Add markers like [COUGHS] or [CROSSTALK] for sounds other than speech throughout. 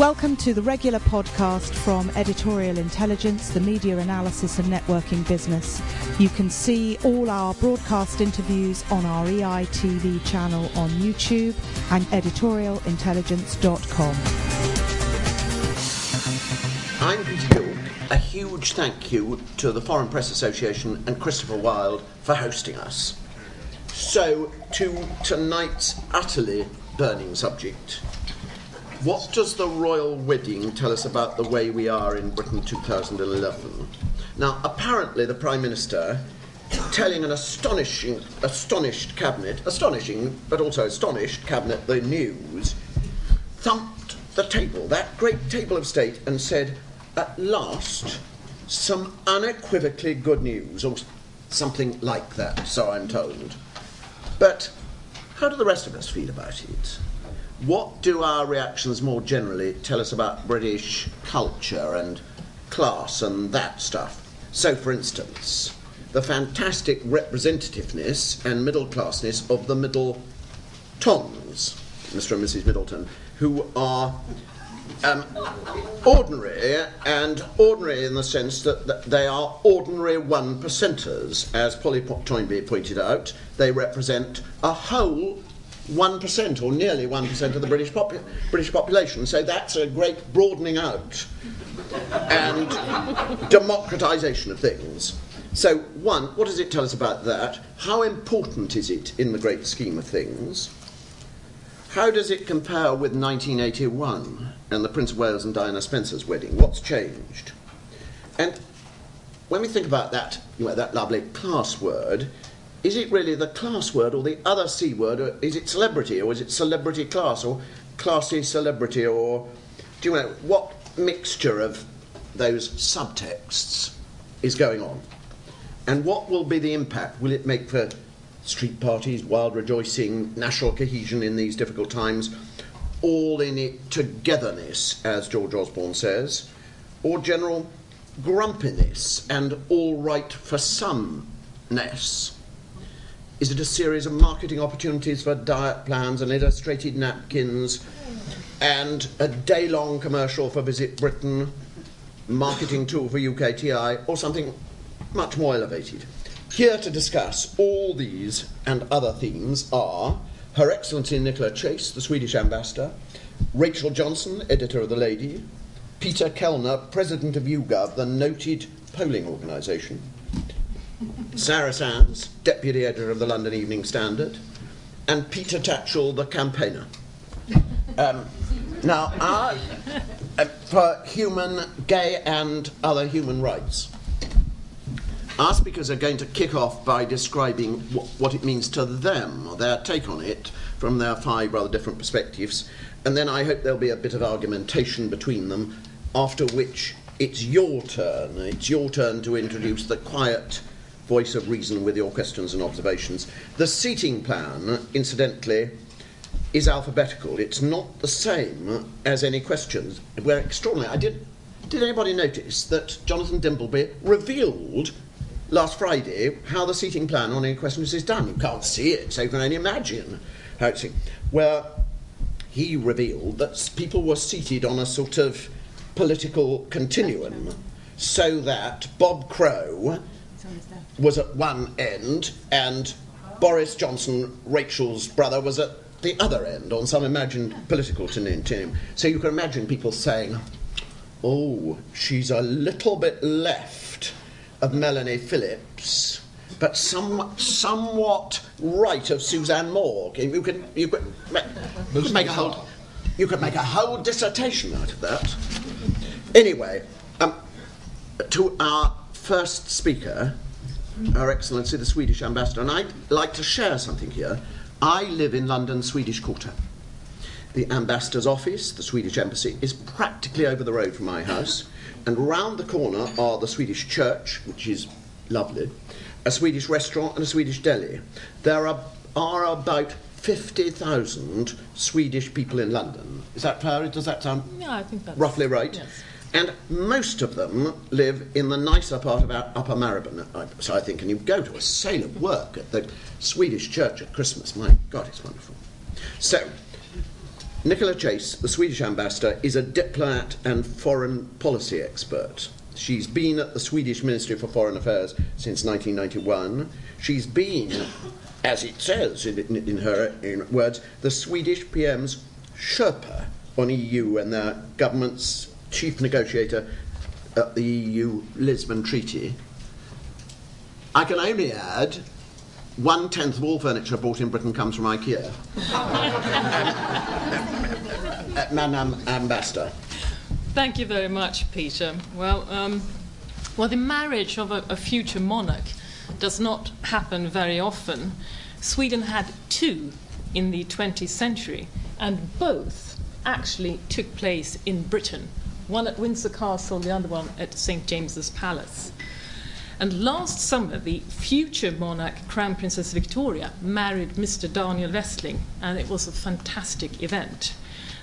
Welcome to the regular podcast from Editorial Intelligence, the media analysis and networking business. You can see all our broadcast interviews on our EITV channel on YouTube and editorialintelligence.com. I'm Peter York. A huge thank you to the Foreign Press Association and Christopher Wilde for hosting us. So, to tonight's utterly burning subject. What does the royal wedding tell us about the way we are in Britain 2011? Now, apparently, the Prime Minister, telling an astonishing, astonished cabinet, astonishing but also astonished cabinet, the news, thumped the table, that great table of state, and said, "At last, some unequivocally good news," or something like that. So I'm told. But how do the rest of us feel about it? what do our reactions more generally tell us about British culture and class and that stuff? So, for instance, the fantastic representativeness and middle classness of the middle Toms, Mr. and Mrs. Middleton, who are um, ordinary, and ordinary in the sense that, that they are ordinary one percenters. As Polly Toynbee pointed out, they represent a whole 1% or nearly 1% of the British, popu- British population. So that's a great broadening out and democratisation of things. So, one, what does it tell us about that? How important is it in the great scheme of things? How does it compare with 1981 and the Prince of Wales and Diana Spencer's wedding? What's changed? And when we think about that, you know, that lovely class word, is it really the class word or the other C word? Or is it celebrity or is it celebrity class or classy celebrity or do you know what mixture of those subtexts is going on? And what will be the impact? Will it make for street parties, wild rejoicing, national cohesion in these difficult times, all in it togetherness, as George Osborne says, or general grumpiness and all right for someness? Is it a series of marketing opportunities for diet plans and illustrated napkins and a day long commercial for Visit Britain, marketing tool for UKTI, or something much more elevated? Here to discuss all these and other themes are Her Excellency Nicola Clase, the Swedish ambassador, Rachel Johnson, editor of The Lady, Peter Kellner, president of YouGov, the noted polling organisation. Sarah Sands, deputy editor of the London Evening Standard, and Peter Tatchell, the campaigner. Um, now, our, uh, for human, gay, and other human rights. Our speakers are going to kick off by describing wh- what it means to them, or their take on it, from their five rather different perspectives, and then I hope there'll be a bit of argumentation between them, after which it's your turn. It's your turn to introduce the quiet voice of reason with your questions and observations. The seating plan, incidentally, is alphabetical. It's not the same as any questions. We're extraordinary. I did. Did anybody notice that Jonathan Dimbleby revealed last Friday how the seating plan on any questions is done? You can't see it, so you can only imagine how it's. Where he revealed that people were seated on a sort of political continuum, so that Bob Crow was at one end, and Boris Johnson, Rachel's brother, was at the other end on some imagined political team. So you can imagine people saying, oh, she's a little bit left of Melanie Phillips, but somewhat, somewhat right of Suzanne Moore. You could, you could, you could make a whole, you could make a whole dissertation out of that. Anyway, um, to our first speaker, Her Excellency the Swedish Ambassador, and I'd like to share something here. I live in London's Swedish Quarter. The ambassador's office, the Swedish embassy, is practically over the road from my house, and round the corner are the Swedish church, which is lovely, a Swedish restaurant, and a Swedish deli. There are, are about 50,000 Swedish people in London. Is that fair? Does that sound Yeah, I think that's roughly right? Yes. And most of them live in the nicer part of our Upper I- so I think. And you go to a sale of work at the Swedish church at Christmas. My God, it's wonderful. So, Nicola Clase, the Swedish ambassador, is a diplomat and foreign policy expert. She's been at the Swedish Ministry for Foreign Affairs since 1991. She's been, as it says in, in her in words, the Swedish PM's Sherpa on EU and their government's chief negotiator at the EU Lisbon Treaty. I can only add one tenth of all furniture bought in Britain comes from IKEA. [LAUGHS] Madam Ambassador. Thank you very much, Peter. Well, um, well, the marriage of a, a future monarch does not happen very often. Sweden had two in the 20th century, and both actually took place in Britain. One at Windsor Castle, the other one at St. James's Palace. And last summer, the future monarch, Crown Princess Victoria, married Mr. Daniel Westling, and it was a fantastic event.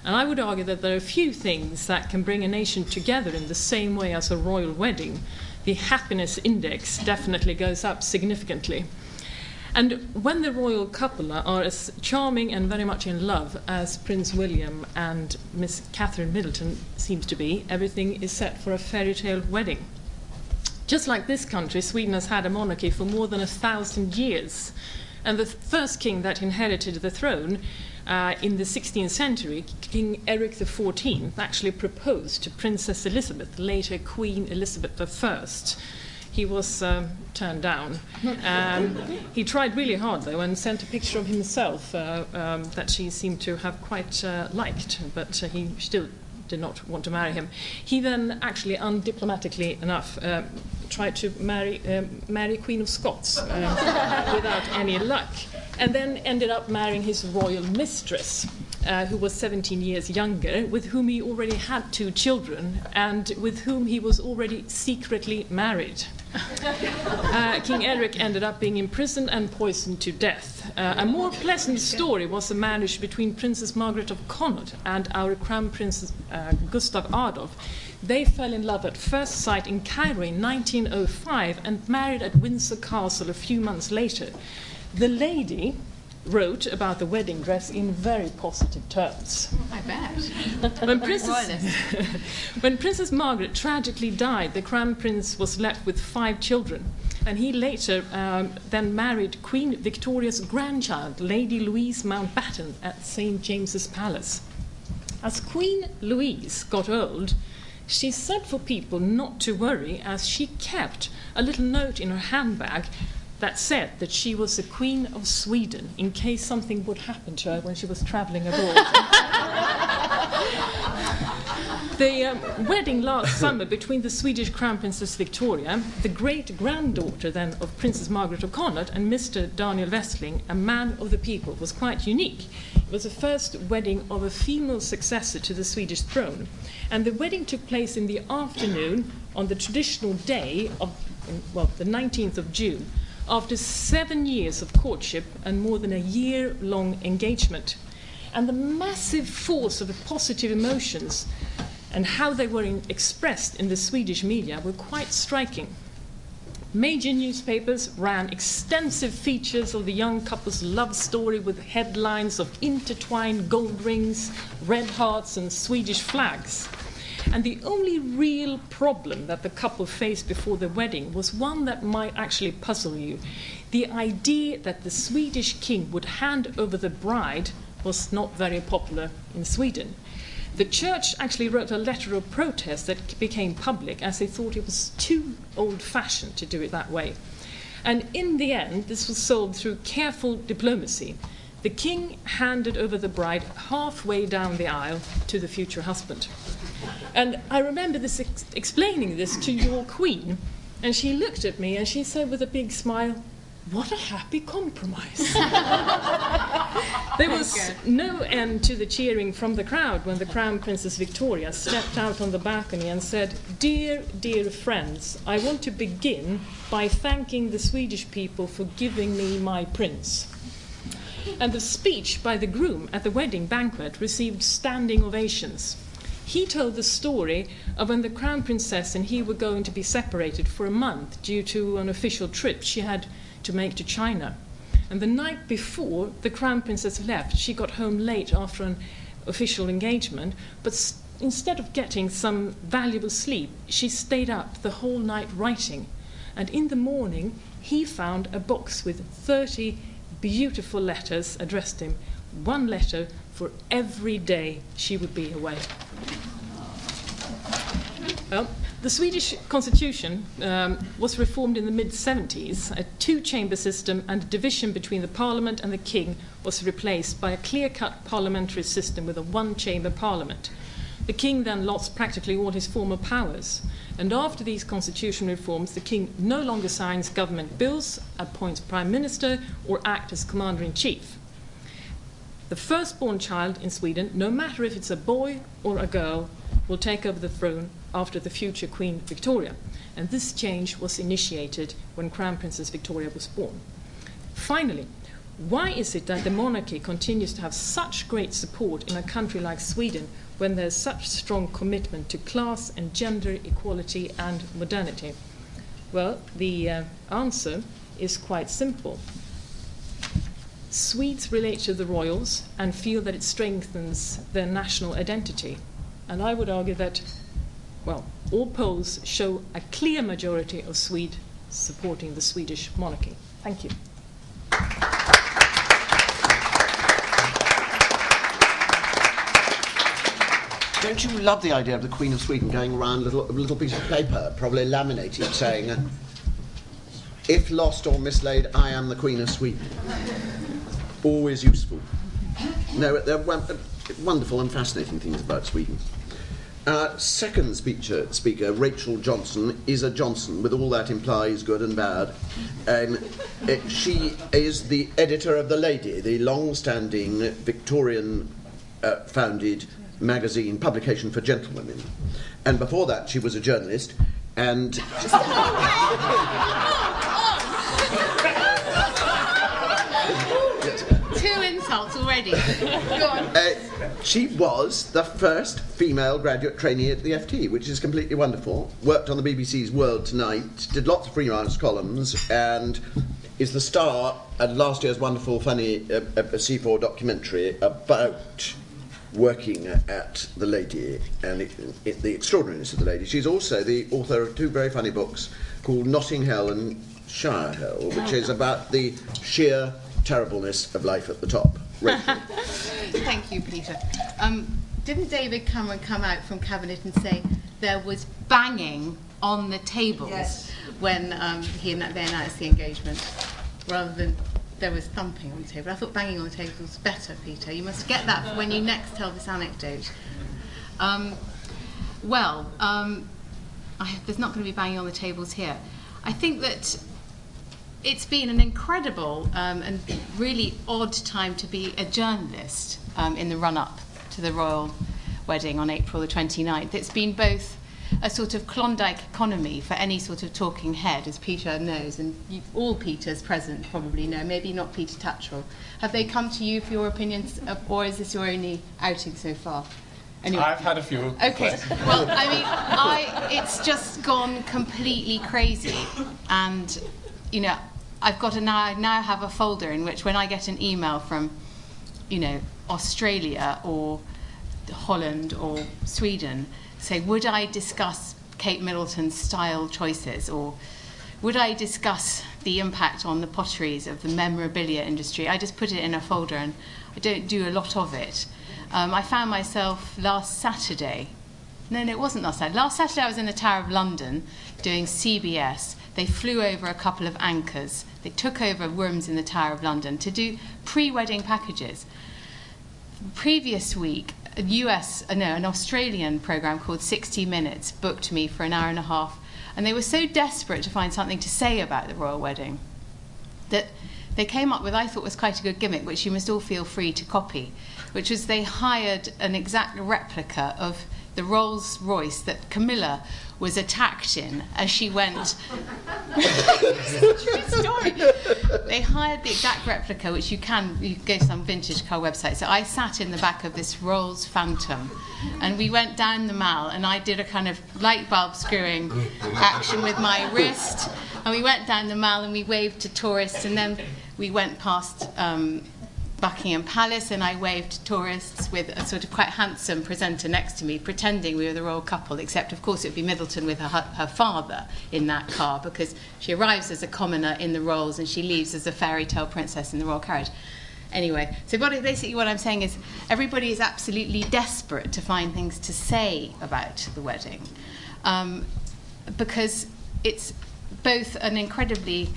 And I would argue that there are few things that can bring a nation together in the same way as a royal wedding. The happiness index definitely goes up significantly. And when the royal couple are as charming and very much in love as Prince William and Miss Catherine Middleton seems to be, everything is set for a fairy tale wedding. Just like this country, Sweden has had a monarchy for more than a thousand years. And the first king that inherited the throne uh, in the 16th century, King Eric XIV, actually proposed to Princess Elizabeth, later Queen Elizabeth I. He was um, turned down. Um, he tried really hard, though, and sent a picture of himself uh, um, that she seemed to have quite uh, liked, but uh, he still did not want to marry him. He then, actually, undiplomatically enough, um, tried to marry, um, Mary Queen of Scots uh, without any luck, and then ended up marrying his royal mistress. Uh, who was 17 years younger, with whom he already had two children, and with whom he was already secretly married. [LAUGHS] Uh, King Eric ended up being imprisoned and poisoned to death. Uh, a more pleasant story was the marriage between Princess Margaret of Connaught and our Crown Prince uh, Gustav Adolf. They fell in love at first sight in Cairo in 1905 and married at Windsor Castle a few months later. The lady, wrote about the wedding dress in very positive terms. I bet. [LAUGHS] when, Princess, [LAUGHS] when Princess Margaret tragically died, the Crown Prince was left with five children. And he later um, then married Queen Victoria's grandchild, Lady Louise Mountbatten, at St. James's Palace. As Queen Louise got old, she said for people not to worry, as she kept a little note in her handbag that said that she was the Queen of Sweden in case something would happen to her when she was traveling abroad. [LAUGHS] the um, wedding last summer between the Swedish Crown Princess Victoria, the great granddaughter then of Princess Margaret of Connaught, and Mr. Daniel Westling, a man of the people, was quite unique. It was the first wedding of a female successor to the Swedish throne. And the wedding took place in the afternoon on the traditional day of, well, the 19th of June after seven years of courtship and more than a year long engagement. And the massive force of the positive emotions and how they were in, expressed in the Swedish media were quite striking. Major newspapers ran extensive features of the young couple's love story with headlines of intertwined gold rings, red hearts, and Swedish flags. And the only real problem that the couple faced before the wedding was one that might actually puzzle you. The idea that the Swedish king would hand over the bride was not very popular in Sweden. The church actually wrote a letter of protest that became public as they thought it was too old fashioned to do it that way. And in the end, this was solved through careful diplomacy. The king handed over the bride halfway down the aisle to the future husband. And I remember this ex- explaining this to your queen, and she looked at me and she said with a big smile, what a happy compromise. [LAUGHS] there was no end to the cheering from the crowd when the Crown Princess Victoria stepped out on the balcony and said, Dear, dear friends, I want to begin by thanking the Swedish people for giving me my prince. And the speech by the groom at the wedding banquet received standing ovations. He told the story of when the Crown Princess and he were going to be separated for a month due to an official trip she had to make to China. And the night before the Crown Princess left, she got home late after an official engagement, but s- instead of getting some valuable sleep, she stayed up the whole night writing. And in the morning, he found a box with 30 beautiful letters addressed him, one letter for every day she would be away. Well, the Swedish constitution um, was reformed in the mid 70s. A two chamber system and a division between the parliament and the king was replaced by a clear cut parliamentary system with a one chamber parliament. The king then lost practically all his former powers. And after these constitutional reforms, the king no longer signs government bills, appoints prime minister, or acts as commander in chief. The firstborn child in Sweden, no matter if it's a boy or a girl, will take over the throne after the future Queen Victoria. And this change was initiated when Crown Princess Victoria was born. Finally, why is it that the monarchy continues to have such great support in a country like Sweden when there's such strong commitment to class and gender equality and modernity? Well, the uh, answer is quite simple. Swedes relate to the royals and feel that it strengthens their national identity. And I would argue that, well, all polls show a clear majority of Swedes supporting the Swedish monarchy. Thank you. Don't you love the idea of the Queen of Sweden going around little, little piece of paper, probably laminated, saying, uh, if lost or mislaid, I am the Queen of Sweden. Always useful. No, they're wonderful and fascinating things about Sweden. Our second speaker, speaker, Rachel Johnson, is a Johnson, with all that implies good and bad. Um, eh, she is the editor of The Lady, the long standing Victorian uh, founded magazine publication for gentlewomen. And before that, she was a journalist and Two insults already. Go on. Uh, she was the first female graduate trainee at the FT, which is completely wonderful. Worked on the BBC's World Tonight, did lots of freelance columns, and is the star of last year's wonderful, funny uh, uh, C4 documentary about working at The Lady and it, it, the extraordinariness of The Lady. She's also the author of two very funny books called Notting Hell and Shire Hell, which is about the sheer terribleness of life at the top. [LAUGHS] Thank you, Peter. Um, didn't David Cameron come out from Cabinet and say there was banging on the tables Yes. when um, he anno- they announced the engagement, rather than there was thumping on the table? I thought banging on the table was better, Peter. You must get that for when you next tell this anecdote. Um, well, um, I, there's not going to be banging on the tables here. I think that it's been an incredible um, and really odd time to be a journalist um, in the run up to the royal wedding on April the 29th. It's been both a sort of Klondike economy for any sort of talking head, as Peter knows, and you, all Peters present probably know, maybe not Peter Tatchell. Have they come to you for your opinions, uh, or is this your only outing so far? Anyway. I've had a few. Okay. Well, I mean, I it's just gone completely crazy, and you know, I've got to now I now have a folder in which when I get an email from, you know, Australia or Holland or Sweden, say, would I discuss Kate Middleton's style choices or would I discuss the impact on the potteries of the memorabilia industry? I just put it in a folder and I don't do a lot of it. Um, I found myself last Saturday. No, no, it wasn't last Saturday. Last Saturday I was in the Tower of London doing CBS. They flew over a couple of anchors. They took over rooms in the Tower of London to do pre-wedding packages. Previous week, a US, uh, no, an Australian program called 60 Minutes booked me for an hour and a half, and they were so desperate to find something to say about the royal wedding that they came up with, I thought was quite a good gimmick, which you must all feel free to copy, which was they hired an exact replica of the Rolls Royce that Camilla was attacked in as she went. a [LAUGHS] true story. They hired the exact replica, which you can you go to some vintage car website. So I sat in the back of this Rolls Phantom, and we went down the mall, and I did a kind of light bulb screwing action with my wrist, and we went down the mall and we waved to tourists, and then we went past um, Buckingham Palace and I waved tourists with a sort of quite handsome presenter next to me, pretending we were the royal couple, except of course it would be Middleton with her, her father in that car because she arrives as a commoner in the rolls and she leaves as a fairy tale princess in the royal carriage. Anyway, so what, basically what I'm saying is everybody is absolutely desperate to find things to say about the wedding um, because it's both an incredibly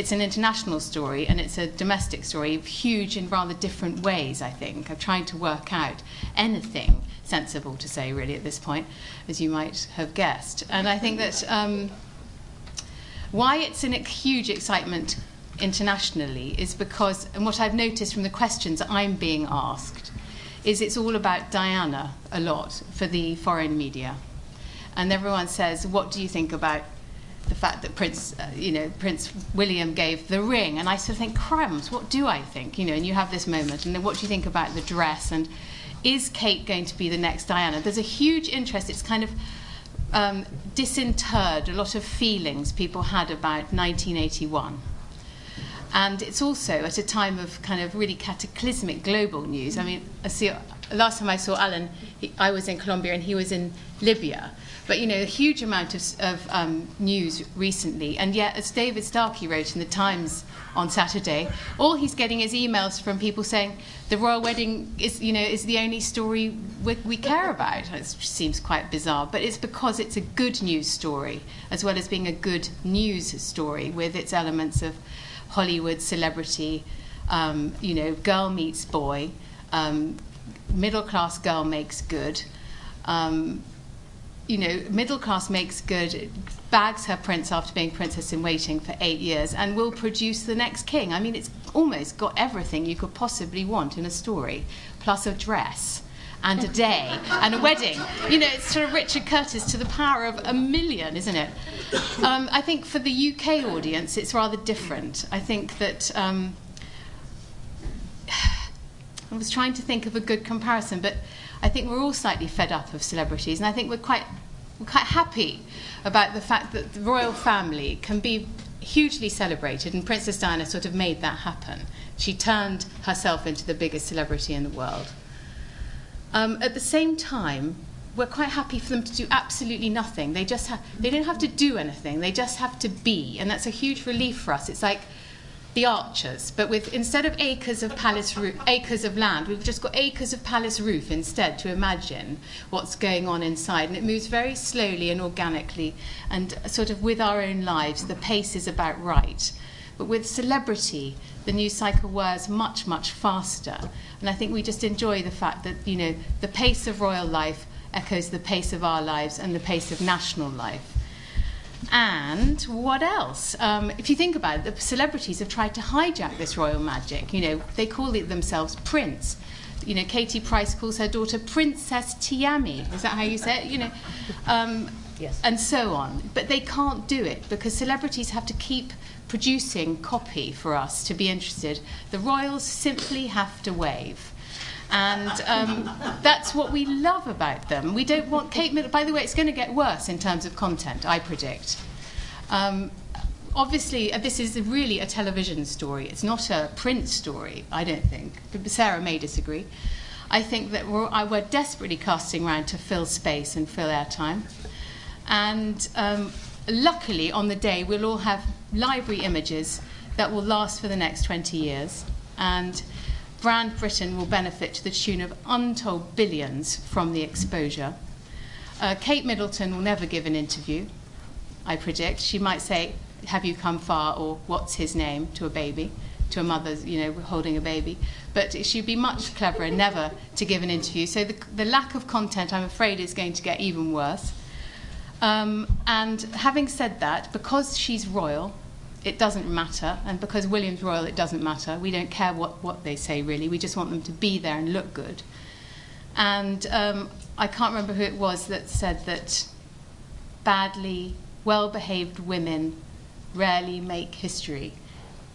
it's an international story and it's a domestic story, huge in rather different ways, I think. I'm trying to work out anything sensible to say, really, at this point, as you might have guessed. And I think that um, why it's in a huge excitement internationally is because, and what I've noticed from the questions I'm being asked, is it's all about Diana a lot for the foreign media. And everyone says, What do you think about the fact that Prince, uh, you know, Prince William gave the ring, and I sort of think, crumbs, what do I think? You know, and you have this moment, and then what do you think about the dress? And is Kate going to be the next Diana? There's a huge interest. It's kind of um, disinterred a lot of feelings people had about 1981. And it's also at a time of kind of really cataclysmic global news. I mean, I see, last time I saw Alan, he, I was in Colombia and he was in Libya. But you know, a huge amount of, of um, news recently, and yet, as David Starkey wrote in the Times on Saturday, all he's getting is emails from people saying the royal wedding is, you know, is the only story we, we care about. It seems quite bizarre, but it's because it's a good news story as well as being a good news story with its elements of Hollywood celebrity, um, you know, girl meets boy, um, middle class girl makes good. Um, you know, middle class makes good, bags her prince after being princess in waiting for eight years, and will produce the next king. I mean, it's almost got everything you could possibly want in a story, plus a dress and a day [LAUGHS] and a wedding. You know, it's sort of Richard Curtis to the power of a million, isn't it? Um, I think for the UK audience, it's rather different. I think that. Um, I was trying to think of a good comparison, but I think we're all slightly fed up of celebrities, and I think we're quite, we're quite happy about the fact that the royal family can be hugely celebrated, and Princess Diana sort of made that happen. She turned herself into the biggest celebrity in the world. Um, at the same time, we're quite happy for them to do absolutely nothing. They just have, they don't have to do anything. They just have to be, and that's a huge relief for us. It's like the archers, but with instead of acres of palace roof, acres of land, we've just got acres of palace roof instead to imagine what's going on inside, and it moves very slowly and organically, and sort of with our own lives, the pace is about right. But with celebrity, the news cycle wears much, much faster, and I think we just enjoy the fact that you know the pace of royal life echoes the pace of our lives and the pace of national life. And what else? Um, if you think about it, the celebrities have tried to hijack this royal magic. You know, they call it themselves Prince. You know, Katie Price calls her daughter Princess Tiaamii. Is that how you say it? You know, um, yes. and so on. But they can't do it because celebrities have to keep producing copy for us to be interested. The royals simply have to wave. And um, that's what we love about them. We don't want Kate Middleton. By the way, it's going to get worse in terms of content, I predict. Um, obviously, uh, this is really a television story. It's not a print story, I don't think. Sarah may disagree. I think that we're, we're desperately casting around to fill space and fill airtime. And um, luckily, on the day, we'll all have library images that will last for the next 20 years. And brand Britain will benefit to the tune of untold billions from the exposure. Uh, Kate Middleton will never give an interview, I predict. She might say, Have you come far? or What's his name? to a baby, to a mother, you know, holding a baby. But she'd be much cleverer [LAUGHS] never to give an interview. So the, the lack of content, I'm afraid, is going to get even worse. Um, and having said that, because she's royal, it doesn't matter. And because William's royal, it doesn't matter. We don't care what, what they say, really. We just want them to be there and look good. And um, I can't remember who it was that said that badly, well behaved women rarely make history.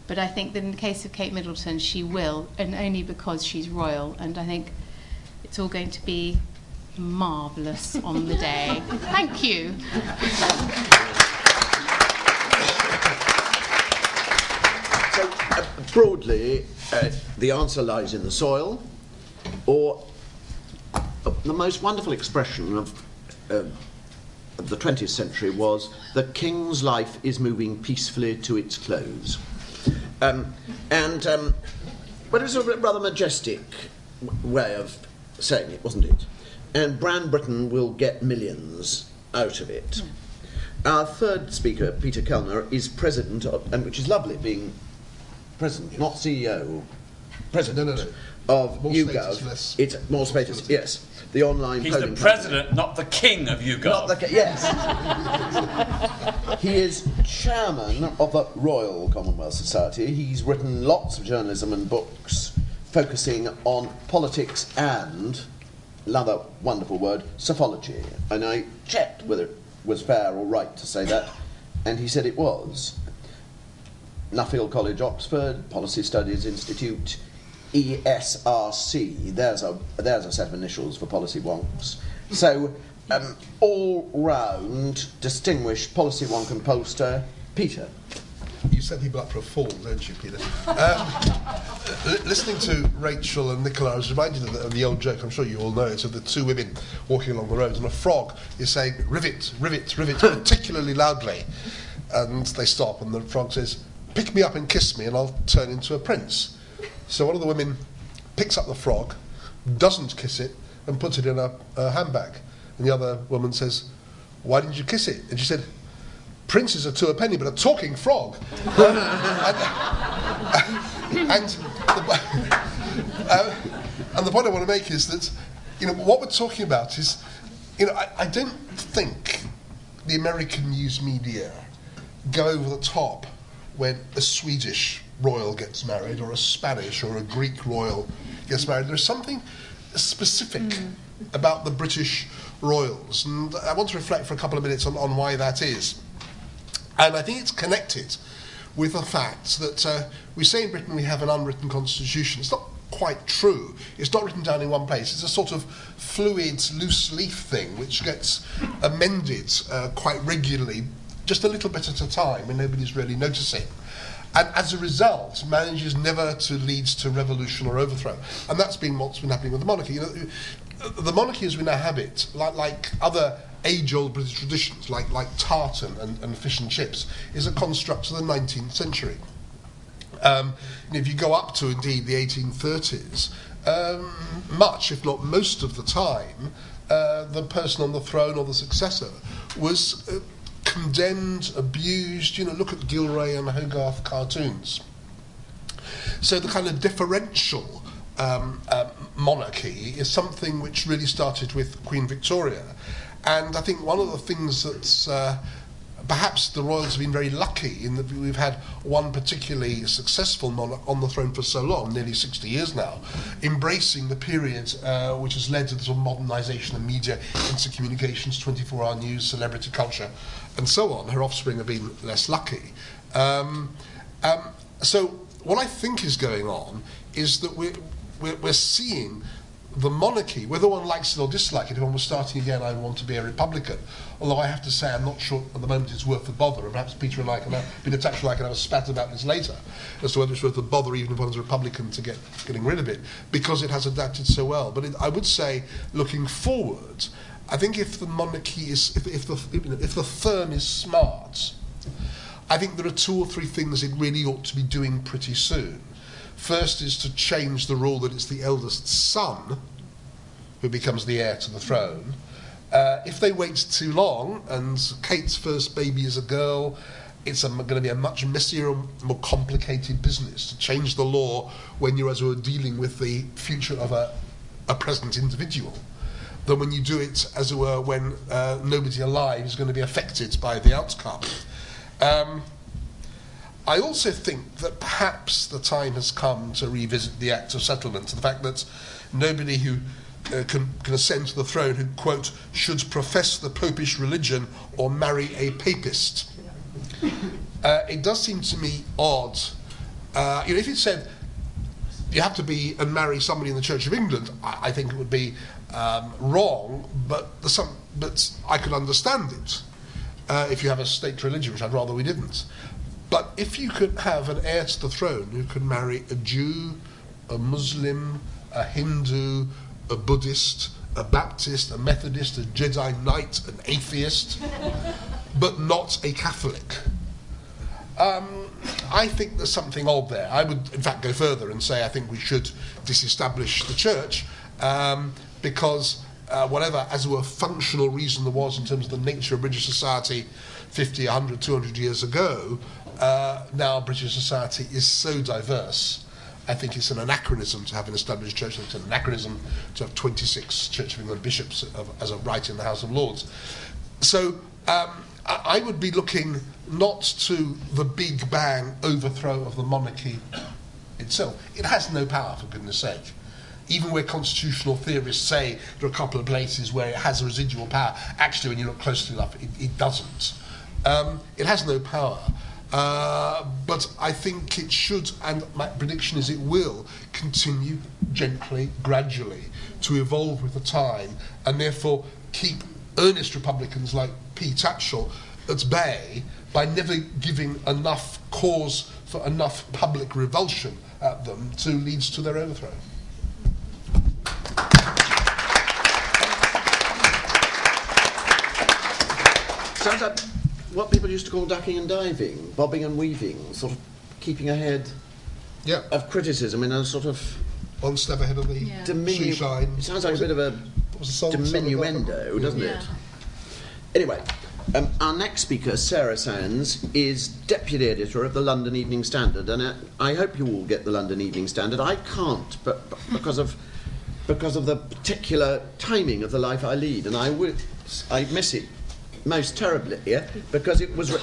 But I think that in the case of Kate Middleton, she will, and only because she's royal. And I think it's all going to be marvellous on the day. [LAUGHS] Thank you. Uh, broadly, uh, the answer lies in the soil, or uh, the most wonderful expression of, uh, of the 20th century was the king's life is moving peacefully to its close. Um, and um, well, it was a rather majestic way of saying it, wasn't it? And Brand Britain will get millions out of it. Our third speaker, Peter Kellner, is president, of, and which is lovely being president, not CEO, president No, no, no. of More YouGov. status, It's more status, yes. The online He's the polling president, not the king of YouGov. Not the, ca- yes. he is chairman of the Royal Commonwealth Society. He's written lots of journalism and books focusing on politics and, another wonderful word, psephology. And I checked whether it was fair or right to say that, and he said it was. Nuffield College, Oxford, Policy Studies Institute, ESRC. There's a there's a set of initials for policy wonks. So, um, all round distinguished policy wonk and pollster, Peter. You set people up for a fall, don't you, Peter? Um, li- listening to Rachel and Nicola, I was reminded of the, of the old joke, I'm sure you all know it, of the two women walking along the road, and a frog is saying, rivet, rivet, rivet, particularly loudly. And they stop, and the frog says, pick me up and kiss me, and I'll turn into a prince. So one of the women picks up the frog, doesn't kiss it, and puts it in a, a handbag. And the other woman says, why didn't you kiss it? And she said, princes are two a penny, but a talking frog. [LAUGHS] and, and, the, [LAUGHS] uh, and the point I want to make is that, you know, what we're talking about is, you know, I, I don't think the American news media go over the top when a Swedish royal gets married or a Spanish or a Greek royal gets married. There's something specific about the British royals, and I want to reflect for a couple of minutes on, on why that is. And I think it's connected with the fact that uh, we say in Britain we have an unwritten constitution. It's not quite true. It's not written down in one place. It's a sort of fluid, loose leaf thing which gets amended uh, quite regularly, just a little bit at a time when nobody's really noticing. And as a result, manages never to lead to revolution or overthrow. And that's been what's been happening with the monarchy. You know, the monarchy as we now have it, like, like other age-old British traditions, like, like tartan and, and fish and chips, is a construct of the 19th century. Um, and if you go up to indeed the 1830s, um, much, if not most of the time, uh, the person on the throne or the successor was uh, condemned, abused. You know, look at Gillray and Hogarth cartoons. So the kind of differential um, uh, monarchy is something which really started with Queen Victoria. And I think one of the things that's uh, perhaps the royals have been very lucky in that we've had one particularly successful monarch on the throne for so long, nearly 60 years now, embracing the period uh, which has led to the sort of modernisation of media, instant communications, 24-hour news, celebrity culture, and so on. Her offspring have been less lucky. Um, um, so what I think is going on is that we're, we're, we're seeing the monarchy, whether one likes it or dislike it, if one was starting again, I want to be a Republican. Although I have to say, I'm not sure at the moment it's worth the bother, and perhaps Peter and I can have, Peter Tatchell and I can have a spat about this later, as to whether it's worth the bother, even if one's a Republican, to get getting rid of it, because it has adapted so well. But it, I would say, looking forward, I think if the monarchy is, if, if, the, if, the firm is smart, I think there are two or three things it really ought to be doing pretty soon. First is to change the rule that it's the eldest son who becomes the heir to the throne. Uh, if they wait too long, and Kate's first baby is a girl, it's going to be a much messier and more complicated business to change the law when you're as were dealing with the future of a, a present individual than when you do it as it were when uh, nobody alive is going to be affected by the outcome. Um, I also think that perhaps the time has come to revisit the Act of Settlement, the fact that nobody who uh, can, can ascend to the throne who, quote, should profess the popish religion or marry a papist. Uh, it does seem to me odd. Uh, you know, if it said you have to be and marry somebody in the Church of England, I, I think it would be um, wrong, but, some, but I could understand it uh, if you have a state religion, which I'd rather we didn't. But if you could have an heir to the throne who could marry a Jew, a Muslim, a Hindu, a Buddhist, a Baptist, a Methodist, a Jedi Knight, an atheist, [LAUGHS] but not a Catholic. Um, I think there's something odd there. I would, in fact, go further and say I think we should disestablish the church um, because uh, whatever, as were, functional reason there was in terms of the nature of British society 50, 100, 200 years ago, uh, now British society is so diverse. I think it's an anachronism to have an established church. It's an anachronism to have 26 Church of England bishops of, as a right in the House of Lords. So um, I would be looking not to the big bang overthrow of the monarchy itself. It has no power, for goodness sake. Even where constitutional theorists say there are a couple of places where it has a residual power, actually, when you look closely enough, it, it doesn't. Um, it has no power. Uh, but I think it should, and my prediction is it will, continue gently, gradually, to evolve with the time, and therefore keep earnest Republicans like P. Tatchell at bay by never giving enough cause for enough public revulsion at them to lead to their overthrow. Sounds like what people used to call ducking and diving, bobbing and weaving, sort of keeping ahead Yeah, of criticism in a sort of one step ahead of the Yeah. diminu- shoeshine. It sounds like a bit of a What was the song? diminuendo, doesn't it? Anyway, um, our next speaker, Sarah Sands, is deputy editor of the London Evening Standard, and uh, I hope you all get the London Evening Standard. I can't, but, but because of because of the particular timing of the life I lead, and I would I miss it most terribly here because it was.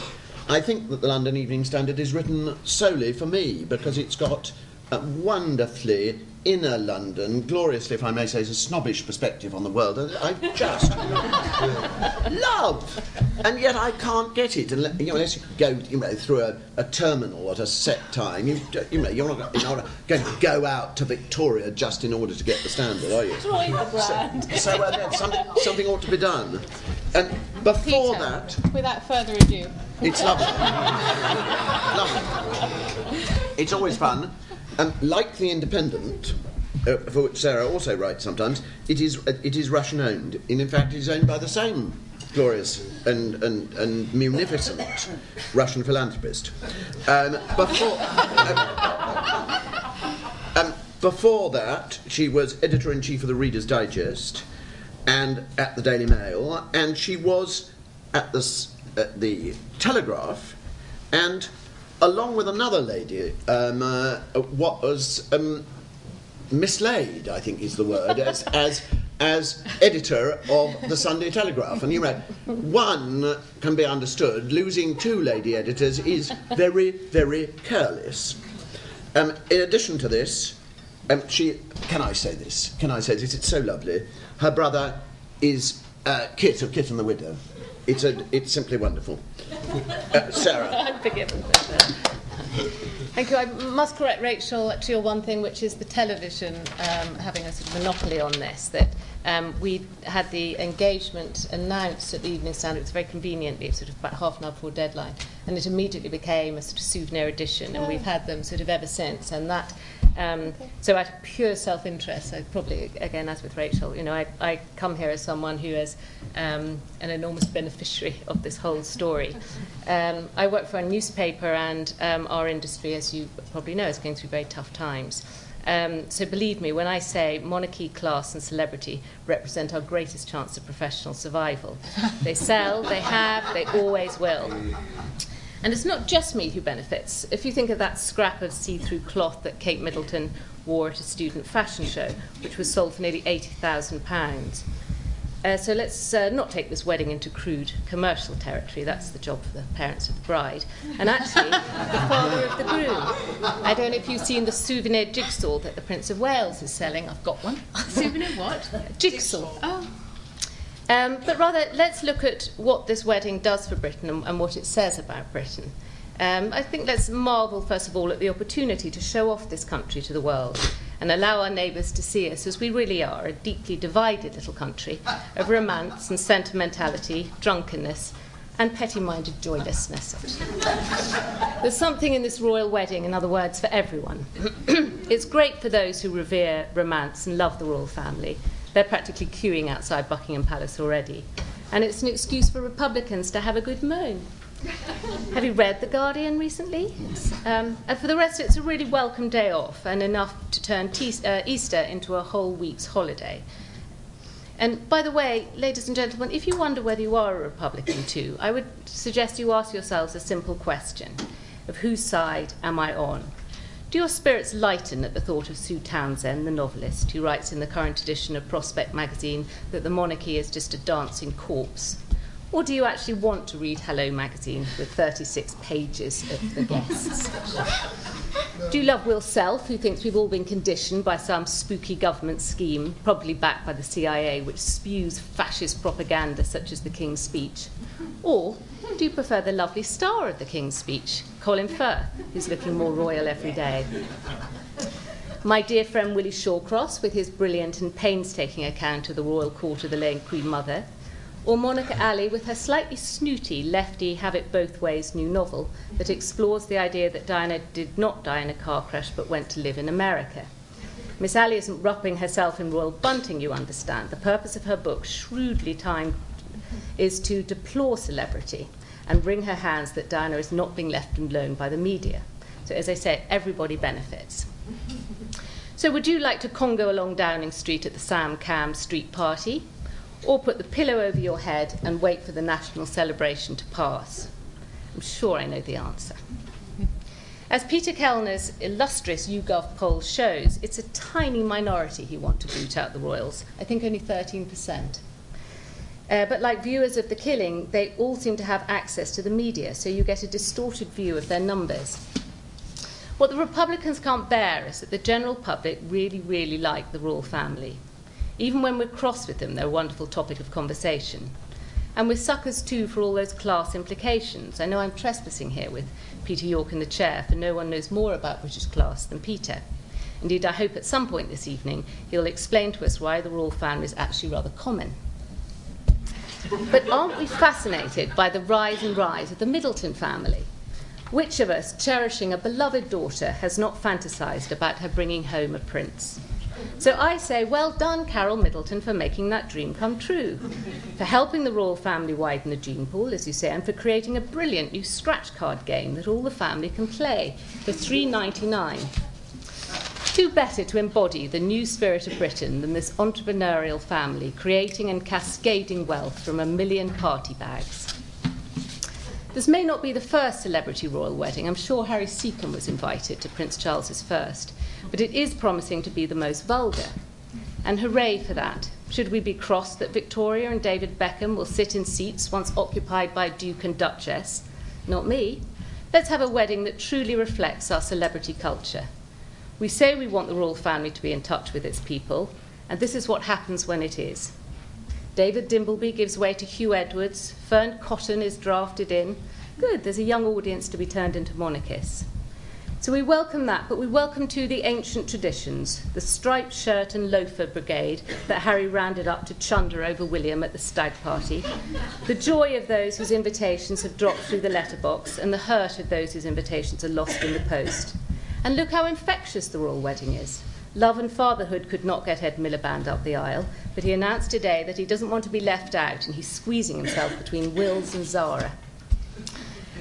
I think that the London Evening Standard is written solely for me because it's got a wonderfully inner London, gloriously, if I may say, is a snobbish perspective on the world. I just [LAUGHS] love, and yet I can't get it unless you, know, unless you go you know, through a, a terminal at a set time. You, you know, you're not, you're not going to go out to Victoria just in order to get the standard, are you? The brand. So uh, then something, something ought to be done. And before Peter, that, without further ado, it's lovely. [LAUGHS] lovely. It's always fun. Um, like the Independent, uh, for which Sarah also writes sometimes, it is uh, it is Russian owned. And in fact, it is owned by the same glorious and, and, and munificent Russian philanthropist. Um, before. Um, before that, she was editor in chief of the Reader's Digest and at the Daily Mail, and she was at the, at the Telegraph, and along with another lady, um, uh, what was um, mislaid, I think is the word, as, [LAUGHS] as, as editor of the Sunday Telegraph. And you know, one can be understood, losing two lady editors is very, very careless. Um, in addition to this, um, she can I say this? Can I say this? It's so lovely. Her brother is uh, Kit of Kit and the Widow. It's a, it's simply wonderful. Uh, Sarah. [LAUGHS] I'm forgiven. Thank you. I must correct Rachel to your one thing, which is the television um, having a sort of monopoly on this. That um, we had the engagement announced at the Evening Standard. It was very conveniently, sort of about half an hour before deadline, and it immediately became a sort of souvenir edition, and we've had them sort of ever since. And that, um, so out of pure self-interest, so probably again as with Rachel, you know, I, I come here as someone who is um, an enormous beneficiary of this whole story. [LAUGHS] Um, I work for a newspaper, and um, our industry, as you probably know, is going through very tough times. Um, so believe me, when I say monarchy, class, and celebrity represent our greatest chance of professional survival, they sell, they have, they always will. And it's not just me who benefits. If you think of that scrap of see through cloth that Kate Middleton wore at a student fashion show, which was sold for nearly £80,000. Uh, so let's uh, not take this wedding into crude commercial territory. That's the job for the parents of the bride. And actually, [LAUGHS] the father of the groom. I don't know if you've seen the souvenir jigsaw that the Prince of Wales is selling. I've got one. souvenir what? [LAUGHS] Jigsaw. Oh, Um, but rather, let's look at what this wedding does for Britain and, and what it says about Britain. Um, I think let's marvel, first of all, at the opportunity to show off this country to the world and allow our neighbours to see us as we really are a deeply divided little country of romance and sentimentality, drunkenness, and petty minded joylessness. There's something in this royal wedding, in other words, for everyone. [CLEARS THROAT] it's great for those who revere romance and love the royal family. They're practically queuing outside Buckingham Palace already. And it's an excuse for Republicans to have a good moan. [LAUGHS] Have you read The Guardian recently? Um, and for the rest, it's a really welcome day off and enough to turn te- uh, Easter into a whole week's holiday. And by the way, ladies and gentlemen, if you wonder whether you are a Republican too, I would suggest you ask yourselves a simple question of whose side am I on? Do your spirits lighten at the thought of Sue Townsend, the novelist, who writes in the current edition of Prospect magazine that the monarchy is just a dancing corpse? Or do you actually want to read Hello magazine with 36 pages of the [LAUGHS] guests? Do you love Will Self, who thinks we've all been conditioned by some spooky government scheme, probably backed by the CIA, which spews fascist propaganda such as the King's Speech? Or do you prefer the lovely star of the King's Speech, Colin Firth, who's looking more royal every day? My dear friend Willie Shawcross, with his brilliant and painstaking account of the royal court of the late Queen Mother, or Monica Ali with her slightly snooty, lefty, have it both ways new novel that explores the idea that Diana did not die in a car crash but went to live in America. Miss Alley isn't wrapping herself in royal bunting, you understand. The purpose of her book, shrewdly timed, is to deplore celebrity and wring her hands that Diana is not being left alone by the media. So, as I say, everybody benefits. So, would you like to congo along Downing Street at the Sam Cam Street Party? Or put the pillow over your head and wait for the national celebration to pass? I'm sure I know the answer. As Peter Kellner's illustrious YouGov poll shows, it's a tiny minority who want to boot out the royals. I think only 13%. Uh, but like viewers of The Killing, they all seem to have access to the media, so you get a distorted view of their numbers. What the Republicans can't bear is that the general public really, really like the royal family. Even when we're cross with them, they're a wonderful topic of conversation. And we're suckers too for all those class implications. I know I'm trespassing here with Peter York in the chair, for no one knows more about British class than Peter. Indeed, I hope at some point this evening he'll explain to us why the royal family is actually rather common. But aren't we fascinated by the rise and rise of the Middleton family? Which of us, cherishing a beloved daughter, has not fantasized about her bringing home a prince? So I say, well done, Carole Middleton, for making that dream come true, for helping the royal family widen the gene pool, as you say, and for creating a brilliant new scratch card game that all the family can play for three ninety nine. Who better to embody the new spirit of Britain than this entrepreneurial family creating and cascading wealth from a million party bags? This may not be the first celebrity royal wedding. I'm sure Harry Secombe was invited to Prince Charles's first but it is promising to be the most vulgar. And hooray for that. Should we be cross that Victoria and David Beckham will sit in seats once occupied by Duke and Duchess? Not me. Let's have a wedding that truly reflects our celebrity culture. We say we want the royal family to be in touch with its people, and this is what happens when it is. David Dimbleby gives way to Huw Edwards, Fearne Cotton is drafted in. Good, there's a young audience to be turned into monarchists. So we welcome that, but we welcome too the ancient traditions, the striped shirt and loafer brigade that Harry rounded up to chunder over William at the stag party, the joy of those whose invitations have dropped through the letterbox, and the hurt of those whose invitations are lost in the post. And look how infectious the royal wedding is. Love and fatherhood could not get Ed Miliband up the aisle, but he announced today that he doesn't want to be left out, and he's squeezing himself between Wills and Zara.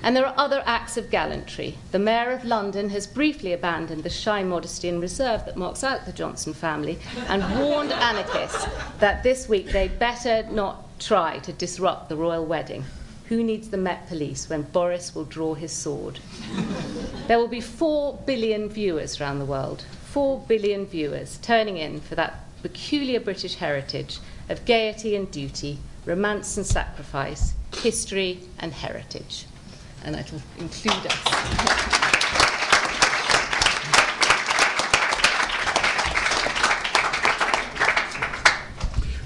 And there are other acts of gallantry. The Mayor of London has briefly abandoned the shy modesty and reserve that marks out the Johnson family and warned anarchists that this week they better not try to disrupt the royal wedding. Who needs the Met Police when Boris will draw his sword? there will be four billion viewers around the world, four billion viewers turning in for that peculiar British heritage of gaiety and duty, romance and sacrifice, history and heritage and it'll include us.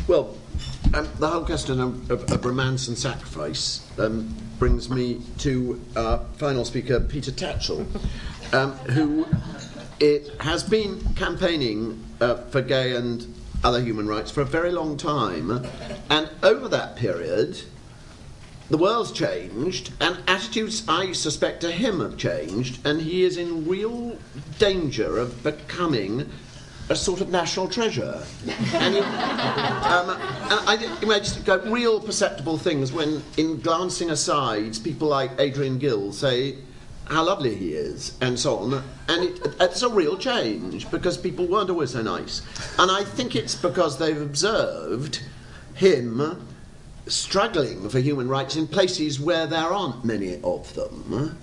Well, um, the whole question of, of, of romance and sacrifice um, brings me to our final speaker, Peter Tatchell, um, who it has been campaigning uh, for gay and other human rights for a very long time, and over that period, the world's changed, and attitudes, I suspect, to him have changed, and he is in real danger of becoming a sort of national treasure. and, um, and I, you know, just go real perceptible things when, in glancing aside, people like Adrian Gill say how lovely he is, and so on. And it, it's a real change because people weren't always so nice. And I think it's because they've observed him struggling for human rights in places where there aren't many of them,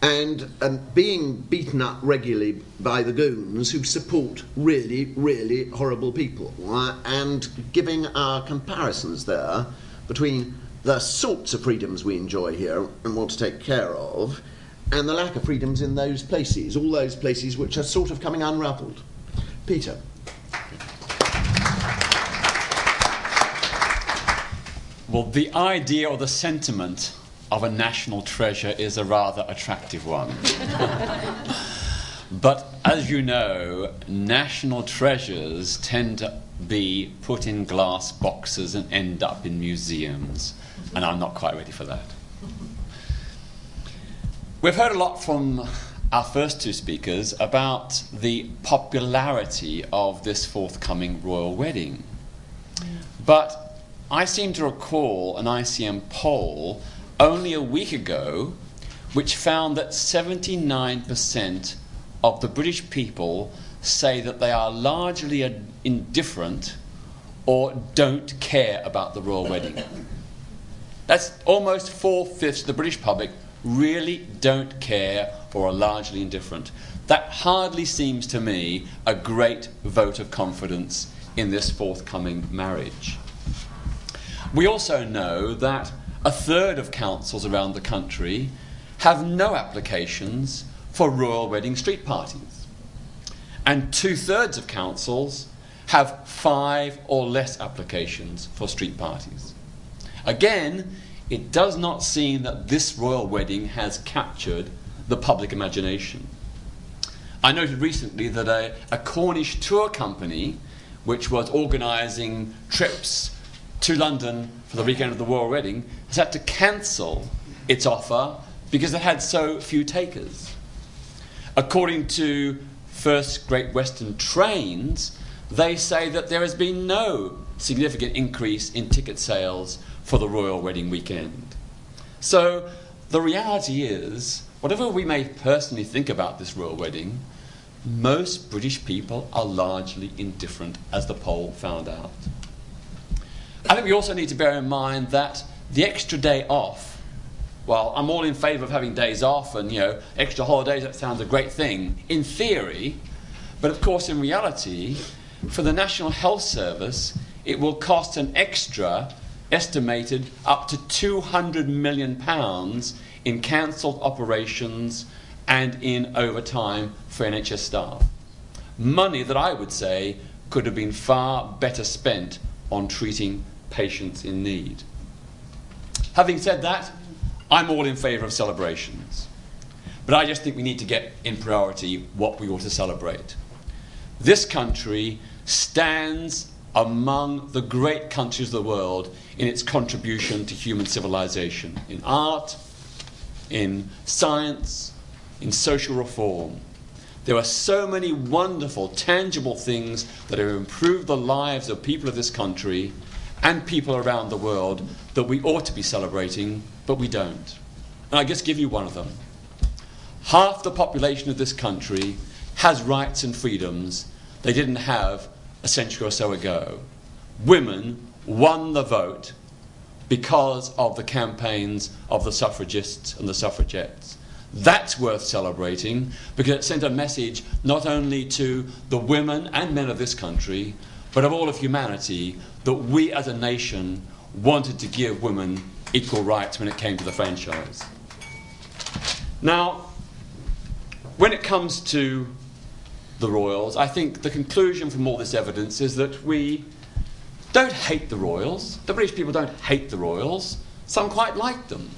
and um, being beaten up regularly by the goons who support really, really horrible people, uh, and giving our comparisons there between the sorts of freedoms we enjoy here and want to take care of, and the lack of freedoms in those places, all those places which are sort of coming unravelled. Peter. Well, the idea or the sentiment of a national treasure is a rather attractive one. [LAUGHS] but as you know, national treasures tend to be put in glass boxes and end up in museums, and I'm not quite ready for that. We've heard a lot from our first two speakers about the popularity of this forthcoming royal wedding. But I seem to recall an ICM poll only a week ago which found that 79% of the British people say that they are largely indifferent or don't care about the royal wedding. That's almost four fifths of the British public really don't care or are largely indifferent. That hardly seems to me a great vote of confidence in this forthcoming marriage. We also know that a third of councils around the country have no applications for royal wedding street parties. And two thirds of councils have five or less applications for street parties. Again, it does not seem that this royal wedding has captured the public imagination. I noted recently that a, a Cornish tour company, which was organising trips to London for the weekend of the royal wedding, has had to cancel its offer because it had so few takers. According to First Great Western Trains, they say that there has been no significant increase in ticket sales for the royal wedding weekend. So the reality is, whatever we may personally think about this royal wedding, most British people are largely indifferent, as the poll found out. I think we also need to bear in mind that the extra day off, well, I'm all in favour of having days off and, you know, extra holidays, that sounds a great thing in theory, but of course, in reality, for the National Health Service, it will cost an extra estimated up to £200 million in cancelled operations and in overtime for NHS staff. Money that I would say could have been far better spent on treating patients in need. Having said that, I'm all in favour of celebrations. But I just think we need to get in priority what we ought to celebrate. This country stands among the great countries of the world in its contribution to human civilization in art, in science, in social reform. There are so many wonderful, tangible things that have improved the lives of people of this country and people around the world that we ought to be celebrating, but we don't. And I just give you one of them. Half the population of this country has rights and freedoms they didn't have a century or so ago. Women won the vote because of the campaigns of the suffragists and the suffragettes. That's worth celebrating because it sent a message not only to the women and men of this country, but of all of humanity, that we as a nation wanted to give women equal rights when it came to the franchise. Now, when it comes to the royals, I think the conclusion from all this evidence is that we don't hate the royals. The British people don't hate the royals. Some quite like them.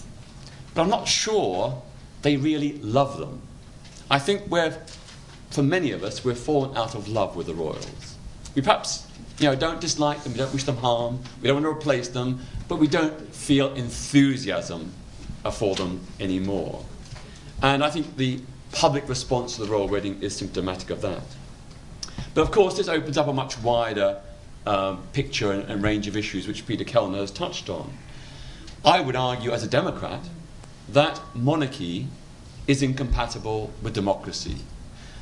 But I'm not sure they really love them. I think we're, for many of us, we've fallen out of love with the royals. We perhaps You know, don't dislike them, we don't wish them harm, we don't want to replace them, but we don't feel enthusiasm for them anymore. And I think the public response to the royal wedding is symptomatic of that. But of course, this opens up a much wider um, picture and, and range of issues which Peter Kellner has touched on. I would argue, as a Democrat, that monarchy is incompatible with democracy.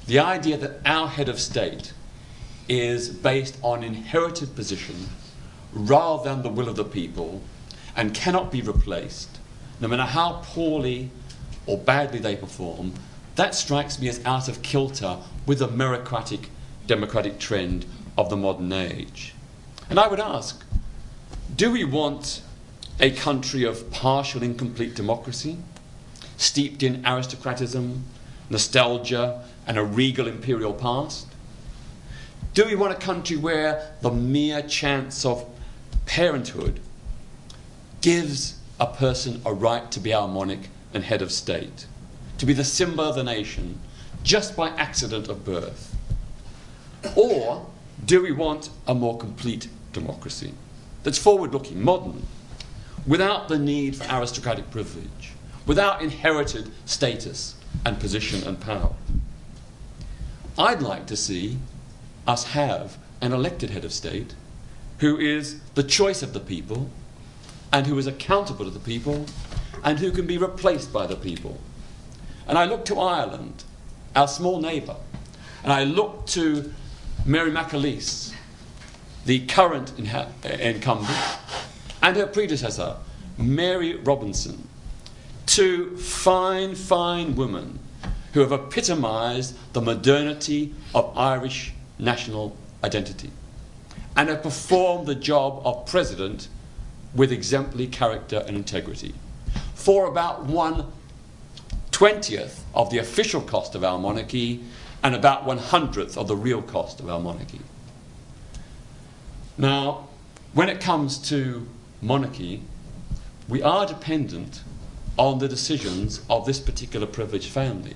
The idea that our head of state is based on inherited position rather than the will of the people and cannot be replaced, no matter how poorly or badly they perform, that strikes me as out of kilter with the meritocratic democratic trend of the modern age. And I would ask do we want a country of partial, incomplete democracy, steeped in aristocratism, nostalgia, and a regal imperial past? Do we want a country where the mere chance of parenthood gives a person a right to be our monarch and head of state, to be the symbol of the nation just by accident of birth? Or do we want a more complete democracy that's forward looking, modern, without the need for aristocratic privilege, without inherited status and position and power? I'd like to see us have an elected head of state who is the choice of the people and who is accountable to the people and who can be replaced by the people. And I look to Ireland, our small neighbour, and I look to Mary McAleese, the current incumbent, and her predecessor, Mary Robinson, two fine, fine women who have epitomised the modernity of Irish national identity and have performed the job of president with exemplary character and integrity. For about one twentieth of the official cost of our monarchy and about one hundredth of the real cost of our monarchy. Now, when it comes to monarchy, we are dependent on the decisions of this particular privileged family,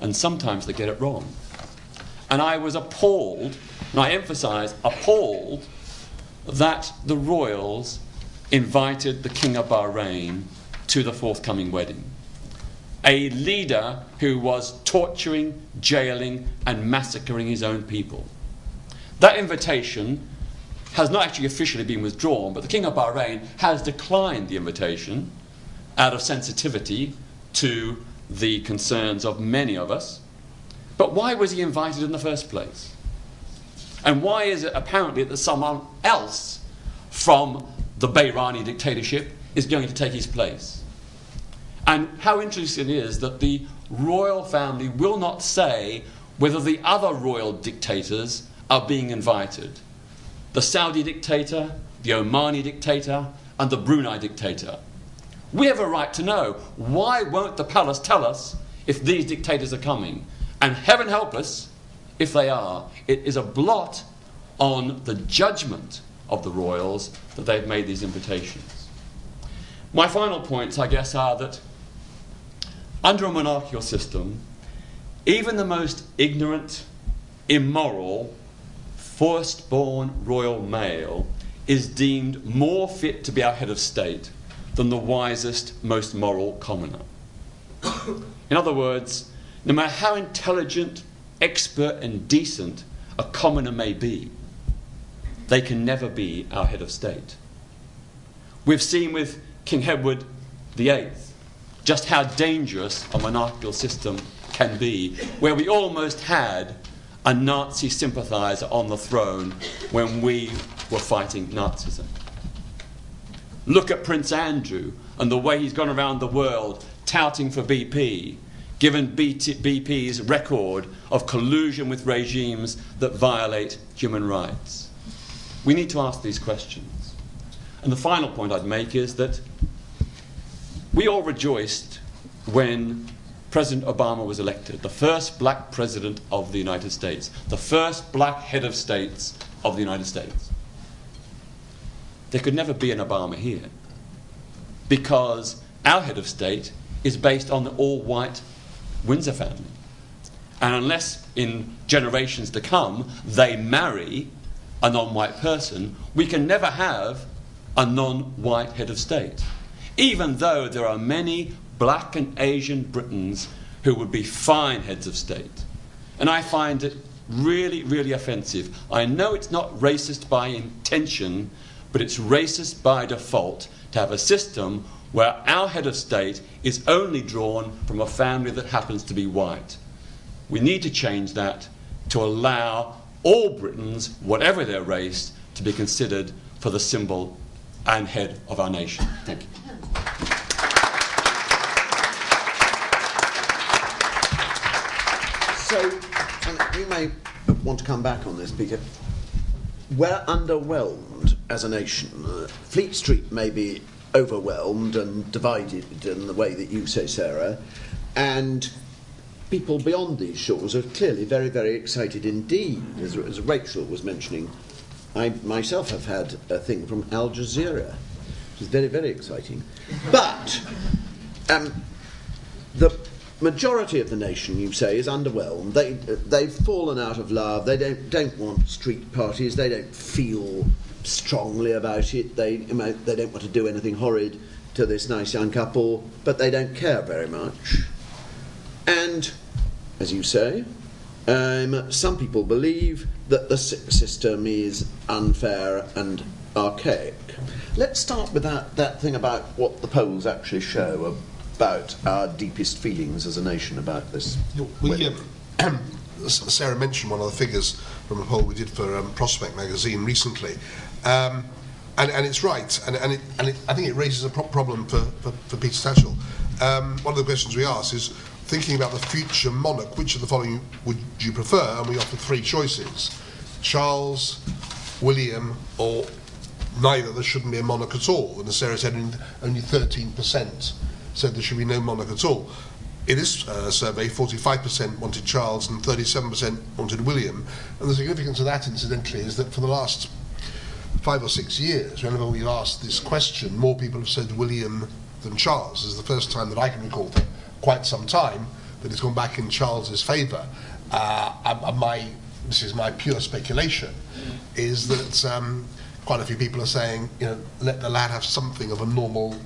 and sometimes they get it wrong. And I was appalled, and I emphasize appalled, that the royals invited the King of Bahrain to the forthcoming wedding. A leader who was torturing, jailing, and massacring his own people. That invitation has not actually officially been withdrawn, but the King of Bahrain has declined the invitation out of sensitivity to the concerns of many of us. But why was he invited in the first place? And why is it apparently that someone else from the Bahraini dictatorship is going to take his place? And how interesting it is that the royal family will not say whether the other royal dictators are being invited the Saudi dictator, the Omani dictator, and the Brunei dictator. We have a right to know. Why won't the palace tell us if these dictators are coming? And heaven help us if they are. It is a blot on the judgment of the royals that they've made these invitations. My final points, I guess, are that under a monarchical system, even the most ignorant, immoral, firstborn royal male is deemed more fit to be our head of state than the wisest, most moral commoner. In other words, no matter how intelligent, expert, and decent a commoner may be, they can never be our head of state. We've seen with King Edward VIII just how dangerous a monarchical system can be, where we almost had a Nazi sympathizer on the throne when we were fighting Nazism. Look at Prince Andrew and the way he's gone around the world touting for BP, given BP's record of collusion with regimes that violate human rights. We need to ask these questions. And the final point I'd make is that we all rejoiced when President Obama was elected, the first black president of the United States, the first black head of states of the United States. There could never be an Obama here because our head of state is based on the all white Windsor family. And unless in generations to come they marry a non white person, we can never have a non white head of state. Even though there are many black and Asian Britons who would be fine heads of state. And I find it really, really offensive. I know it's not racist by intention, but it's racist by default to have a system where our head of state is only drawn from a family that happens to be white. We need to change that to allow all Britons, whatever their race, to be considered for the symbol and head of our nation. Thank you. So, you may want to come back on this, Peter. We're underwhelmed as a nation. Uh, Fleet Street may be overwhelmed and divided in the way that you say, Sarah, and people beyond these shores are clearly very, very excited indeed. As, as Rachel was mentioning, I myself have had a thing from Al Jazeera, which is very, very exciting. But um, the majority of the nation, you say, is underwhelmed. They, they've fallen out of love. They don't, don't want street parties. They don't feel strongly about it. They, they don't want to do anything horrid to this nice young couple, but they don't care very much. And, as you say, um, some people believe that the system is unfair and archaic. Let's start with that, that thing about what the polls actually show about our deepest feelings as a nation about this. Um, [CLEARS THROAT] Sarah mentioned one of the figures from a poll we did for um, Prospect magazine recently. Um, and, and it's right, and, and, it, and it, I think it raises a pro- problem for, for, for Peter Tatchell. Um, one of the questions we asked is thinking about the future monarch, which of the following would you prefer? And we offered three choices Charles, William, or neither. There shouldn't be a monarch at all. And as Sarah said, only 13% said there should be no monarch at all. In this uh, survey, 45% wanted Charles and 37% wanted William. And the significance of that, incidentally, is that for the last five or six years, whenever we've asked this question, more people have said William than Charles. This is the first time that I can recall for quite some time that it's gone back in Charles's favour. Uh, my, this is my pure speculation, is that um, quite a few people are saying, you know, let the lad have something of a normal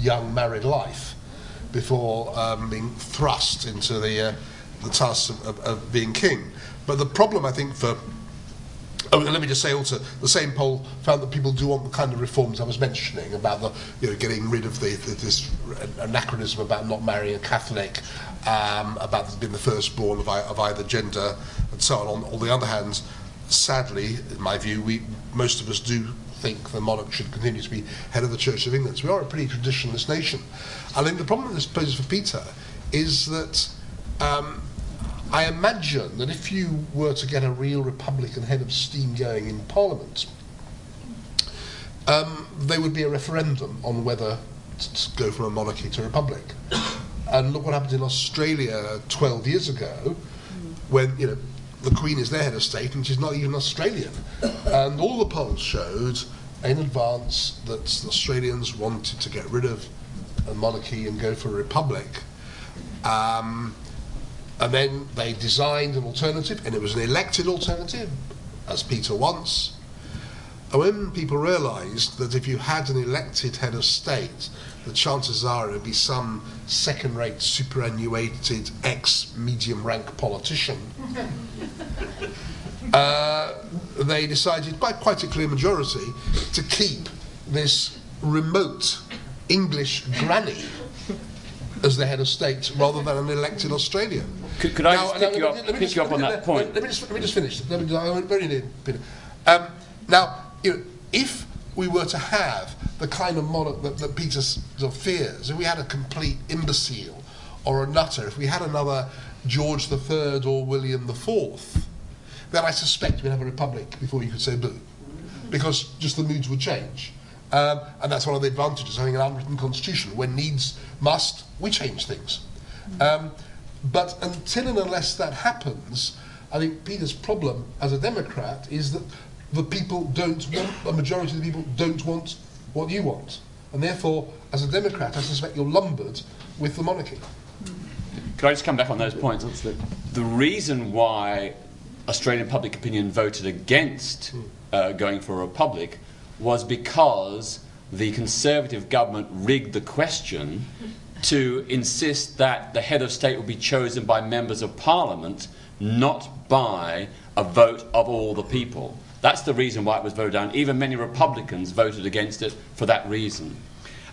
young married life before um, being thrust into the, uh, the task of, of, of being king. But the problem, I think, for Oh, let me just say also, the same poll found that people do want the kind of reforms I was mentioning about the, you know, getting rid of the, the, this anachronism about not marrying a Catholic, um, about being the firstborn of, of either gender, and so on. On, on the other hand, sadly, in my view, we most of us do think the monarch should continue to be head of the Church of England. So we are a pretty traditionalist nation. I think the problem that this poses for Peter is that um, I imagine that if you were to get a real Republican head of steam going in Parliament, um, there would be a referendum on whether to go from a monarchy to a republic. [COUGHS] And look what happened in Australia 12 years ago, when you know the Queen is their head of state and she's not even Australian. And all the polls showed in advance that the Australians wanted to get rid of a monarchy and go for a republic. Um, and then they designed an alternative, and it was an elected alternative, as Peter wants. And when people realised that if you had an elected head of state, the chances are it would be some second rate, superannuated, ex medium rank politician, [LAUGHS] uh, they decided by quite a clear majority to keep this remote English granny as the head of state rather than an elected Australian. Could, could I now, just pick, now, you, up, pick just, you up on that point? Let me, just, let me just finish. Let me, I'm very near, um, now, you know, if we were to have the kind of monarch that, that Peter fears, if we had a complete imbecile or a nutter, if we had another George III or William IV, then I suspect we'd have a republic before you could say boo. Because just the moods would change. Um, and that's one of the advantages of having an unwritten constitution. When needs must, we change things. Um, but until and unless that happens, I think Peter's problem as a Democrat is that the people don't want, a majority of the people don't want what you want. And therefore, as a Democrat, I suspect you're lumbered with the monarchy. Could I just come back on those points? The reason why Australian public opinion voted against uh, going for a republic was because the Conservative government rigged the question to insist that the head of state would be chosen by members of parliament, not by a vote of all the people. That's the reason why it was voted down. Even many Republicans voted against it for that reason.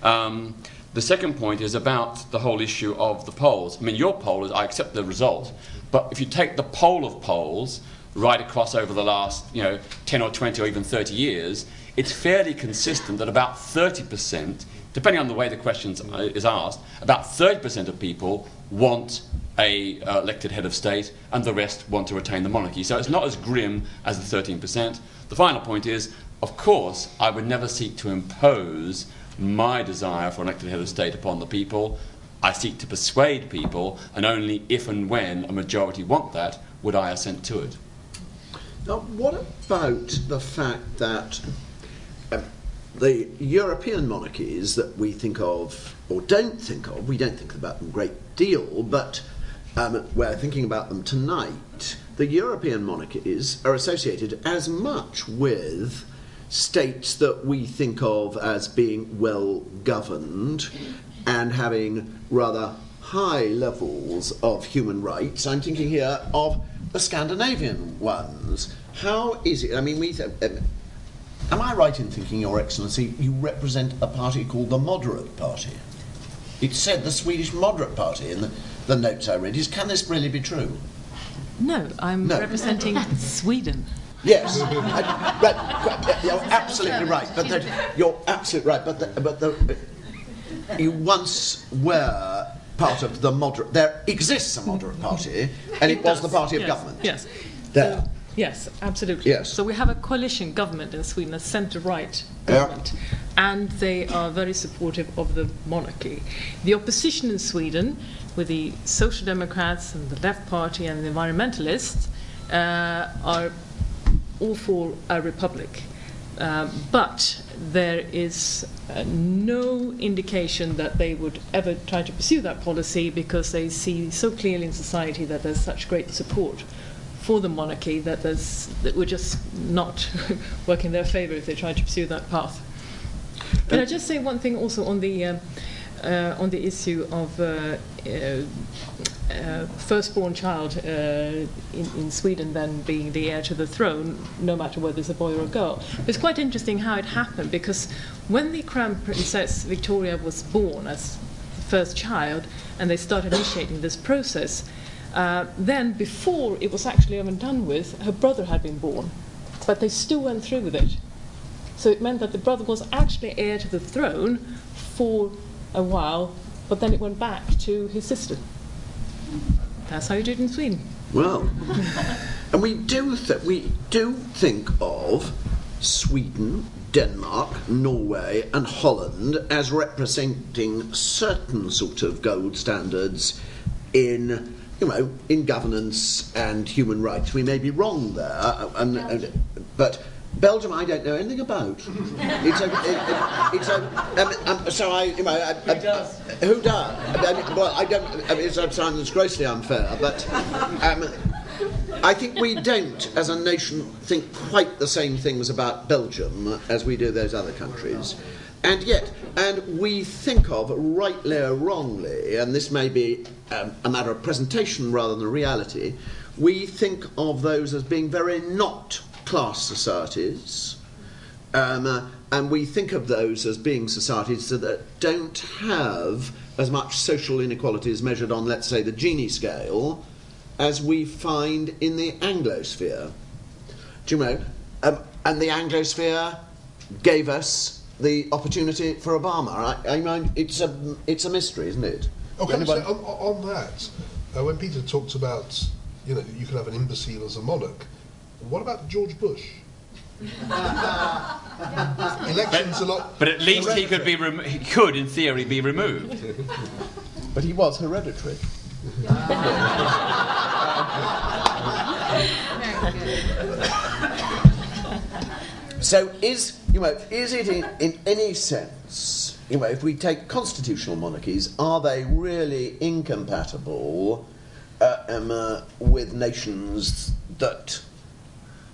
Um, the second point is about the whole issue of the polls. I mean, your poll is, I accept the result, but if you take the poll of polls right across over the last, you know, 10 or 20 or even 30 years, it's fairly consistent that about 30%, depending on the way the question is asked, about 30% of people want a uh, elected head of state, and the rest want to retain the monarchy. So it's not as grim as the 13%. The final point is, of course, I would never seek to impose my desire for an elected head of state upon the people. I seek to persuade people, and only if and when a majority want that would I assent to it. Now, what about the fact that um, the European monarchies that we think of, or don't think of, we don't think about them a great deal, but um, we're thinking about them tonight, the European monarchies are associated as much with states that we think of as being well governed and having rather high levels of human rights. I'm thinking here of the Scandinavian ones. How is it? I mean, we. Th- um, am I right in thinking, Your Excellency, you represent a party called the Moderate Party? It said the Swedish Moderate Party in the, the notes I read. Is can this really be true? No, I'm No. representing [LAUGHS] Sweden. Yes, I, right, you're absolutely right. But that, you're absolutely right. But the, but the, you once were part of the moderate. There exists a moderate party, and it, was the party of yes, government. Yes. There. Yes, absolutely. Yes. So we have a coalition government in Sweden, a centre-right Yeah. government, and they are very supportive of the monarchy. The opposition in Sweden, with the Social Democrats and the Left Party and the environmentalists, uh, are all for a republic. Um, but there is uh, no indication that they would ever try to pursue that policy because they see so clearly in society that there's such great support for the monarchy that there's that would just not [LAUGHS] work in their favour if they tried to pursue that path. Can I just say one thing also on the um, uh, on the issue of uh, uh, uh, firstborn child uh, in, in Sweden then being the heir to the throne, no matter whether it's a boy or a girl. It's quite interesting how it happened because when the Crown Princess Victoria was born as the first child and they started initiating this process, uh, then before it was actually even done with, her brother had been born. But they still went through with it. So it meant that the brother was actually heir to the throne for a while, but then it went back to his sister. That's how you do it in Sweden. Well, and we do th- we do think of Sweden, Denmark, Norway, and Holland as representing certain sort of gold standards in you know in governance and human rights. We may be wrong there, uh, and, and, but. Belgium, I don't know anything about. It's a, it, it, it's a, um, um, so I, you know, I, who does? Who does? I mean, well, I don't. I mean, it sounds grossly unfair, but um, I think we don't, as a nation, think quite the same things about Belgium as we do those other countries. And yet, and we think of, rightly or wrongly, and this may be um, a matter of presentation rather than reality, we think of those as being very not class societies. Um, uh, and we think of those as being societies that don't have as much social inequality as measured on, let's say, the Gini scale, as we find in the Anglosphere. Do you know? Um, and the Anglosphere gave us the opportunity for Obama. I, I mean, it's a it's a mystery, isn't it? Can I say, Anybody- on, on that, uh, when Peter talked about, you know, you can have an imbecile as a monarch, what about George Bush? [LAUGHS] Elections a lot. But at least he could be rem- he could, in theory, be removed. [LAUGHS] But he was hereditary. [LAUGHS] So is you know is it in, in any sense you know if we take constitutional monarchies are they really incompatible uh, um, uh, with nations that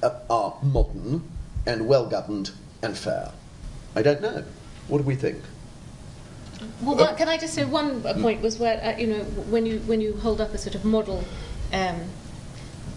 uh, are modern and well governed and fair? I don't know. What do we think? Well, what, can I just say one point was where uh, you know when you when you hold up a sort of model, um,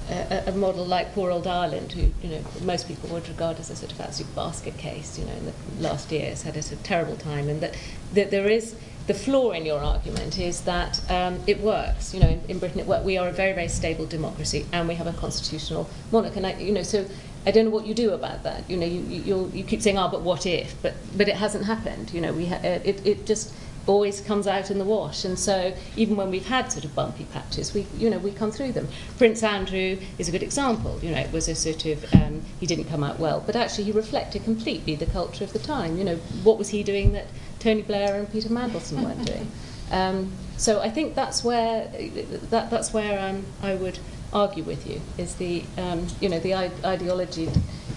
a, a model like poor old Ireland, who you know most people would regard as a sort of absolute basket case, you know, in the last years had a sort of terrible time, and that, that there is the flaw in your argument is that um, it works. You know, in, in Britain, it works. We are a very, very stable democracy, and we have a constitutional monarch. And I, you know, so I don't know what you do about that. You know, you you, you keep saying, "Ah, oh, but what if?" But but it hasn't happened. You know, we ha- it it just always comes out in the wash. And so even when we've had sort of bumpy patches, we, you know, we come through them. Prince Andrew is a good example. You know, it was a sort of, um, he didn't come out well, but actually he reflected completely the culture of the time. You know, what was he doing that Tony Blair and Peter Mandelson weren't doing? Um, so I think that's where, that, that's where um, I would argue with you, is the, um, you know, the ideology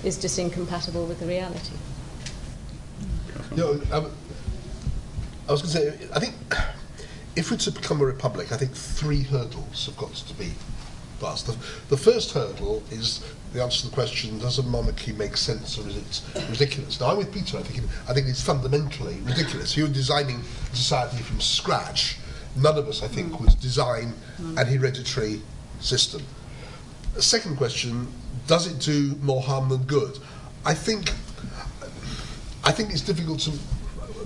is just incompatible with the reality. Um, I was going to say, I think if we're to become a republic, I think three hurdles have got to be passed. The, the first hurdle is the answer to the question: Does a monarchy make sense, or is it ridiculous? Now, I'm with Peter. I think it, I think it's fundamentally ridiculous. You're designing society from scratch. None of us, I think, mm. would design mm. an hereditary system. The second question: Does it do more harm than good? I think. I think it's difficult to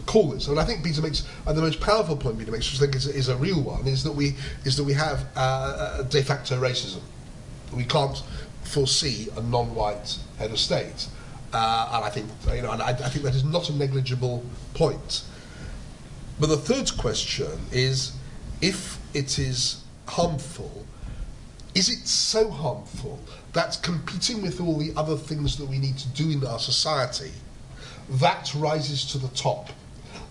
call this. And I think Peter makes, and the most powerful point Peter makes, which I think is, is a real one, is that we is that we have uh, de facto racism. We can't foresee a non-white head of state, uh, and I think you know, and I, I think that is not a negligible point. But the third question is, if it is harmful, is it so harmful that competing with all the other things that we need to do in our society, that rises to the top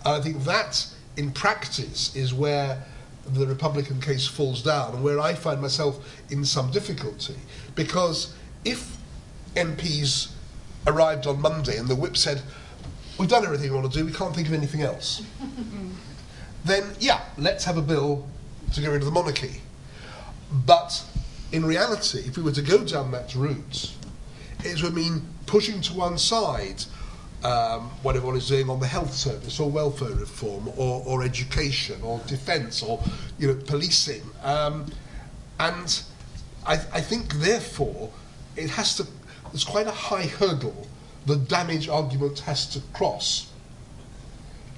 and I think that, in practice, is where the Republican case falls down and where I find myself in some difficulty. Because if MPs arrived on Monday and the whip said, We've done everything we want to do, we can't think of anything else, [LAUGHS] then yeah, let's have a bill to get rid of the monarchy. But in reality, if we were to go down that route, it would mean pushing to one side um, what everyone is doing on the health service or welfare reform or, or education or defence or you know policing. Um, and I, I think therefore it has to there's quite a high hurdle the damage argument has to cross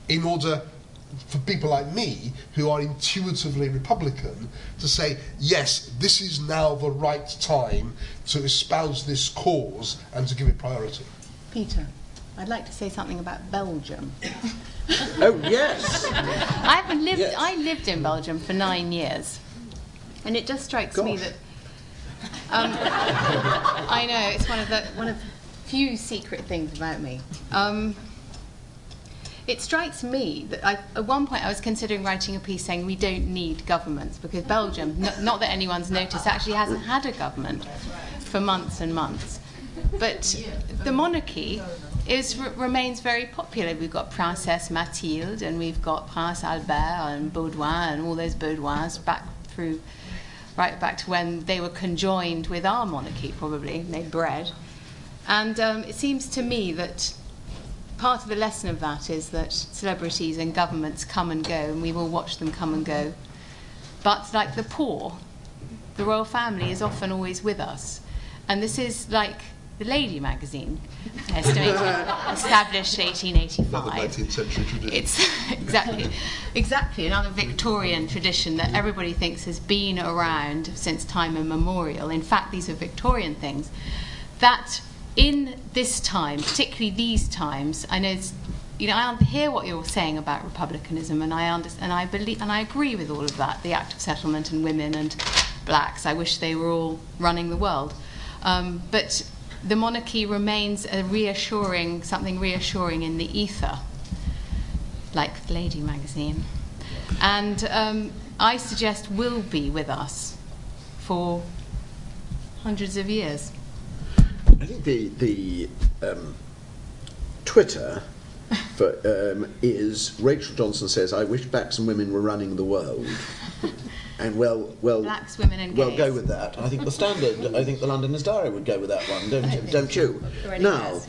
in order for people like me who are intuitively Republican to say, yes, this is now the right time to espouse this cause and to give it priority. Peter. I'd like to say something about Belgium. [LAUGHS] oh yes. I haven't lived. Yes. I lived in Belgium for nine years, and it just strikes Gosh. me that. Um, I know it's one of the one of few secret things about me. Um, it strikes me that I, at one point I was considering writing a piece saying we don't need governments because Belgium, n- not that anyone's noticed, actually hasn't had a government for months and months. But the monarchy is remains very popular. We've got Princess Mathilde and we've got Prince Albert and Baudouin and all those Baudouins back through, right back to when they were conjoined with our monarchy, probably made bread. And um, it seems to me that part of the lesson of that is that celebrities and governments come and go, and we will watch them come and go. But like the poor, the royal family is often always with us. And this is like the Lady magazine, estimated, established 1885. Another 19th century tradition. It's [LAUGHS] exactly, exactly another Victorian tradition that everybody thinks has been around since time immemorial. In fact, these are Victorian things. That in this time, particularly these times, I know you know, I hear what you're saying about republicanism, and I understand, and I believe, and I agree with all of that. The Act of Settlement and women and blacks. I wish they were all running the world. Um, but the monarchy remains a reassuring, something reassuring in the ether, like Lady magazine. And um, I suggest will be with us for hundreds of years. I think the, the um, Twitter for, um, is Rachel Johnson says, I wish blacks and women were running the world. [LAUGHS] And well, well, blacks, women, and well, go with that. I think the Standard, I think the Londoners Diary would go with that one, don't you? Don't you? Now,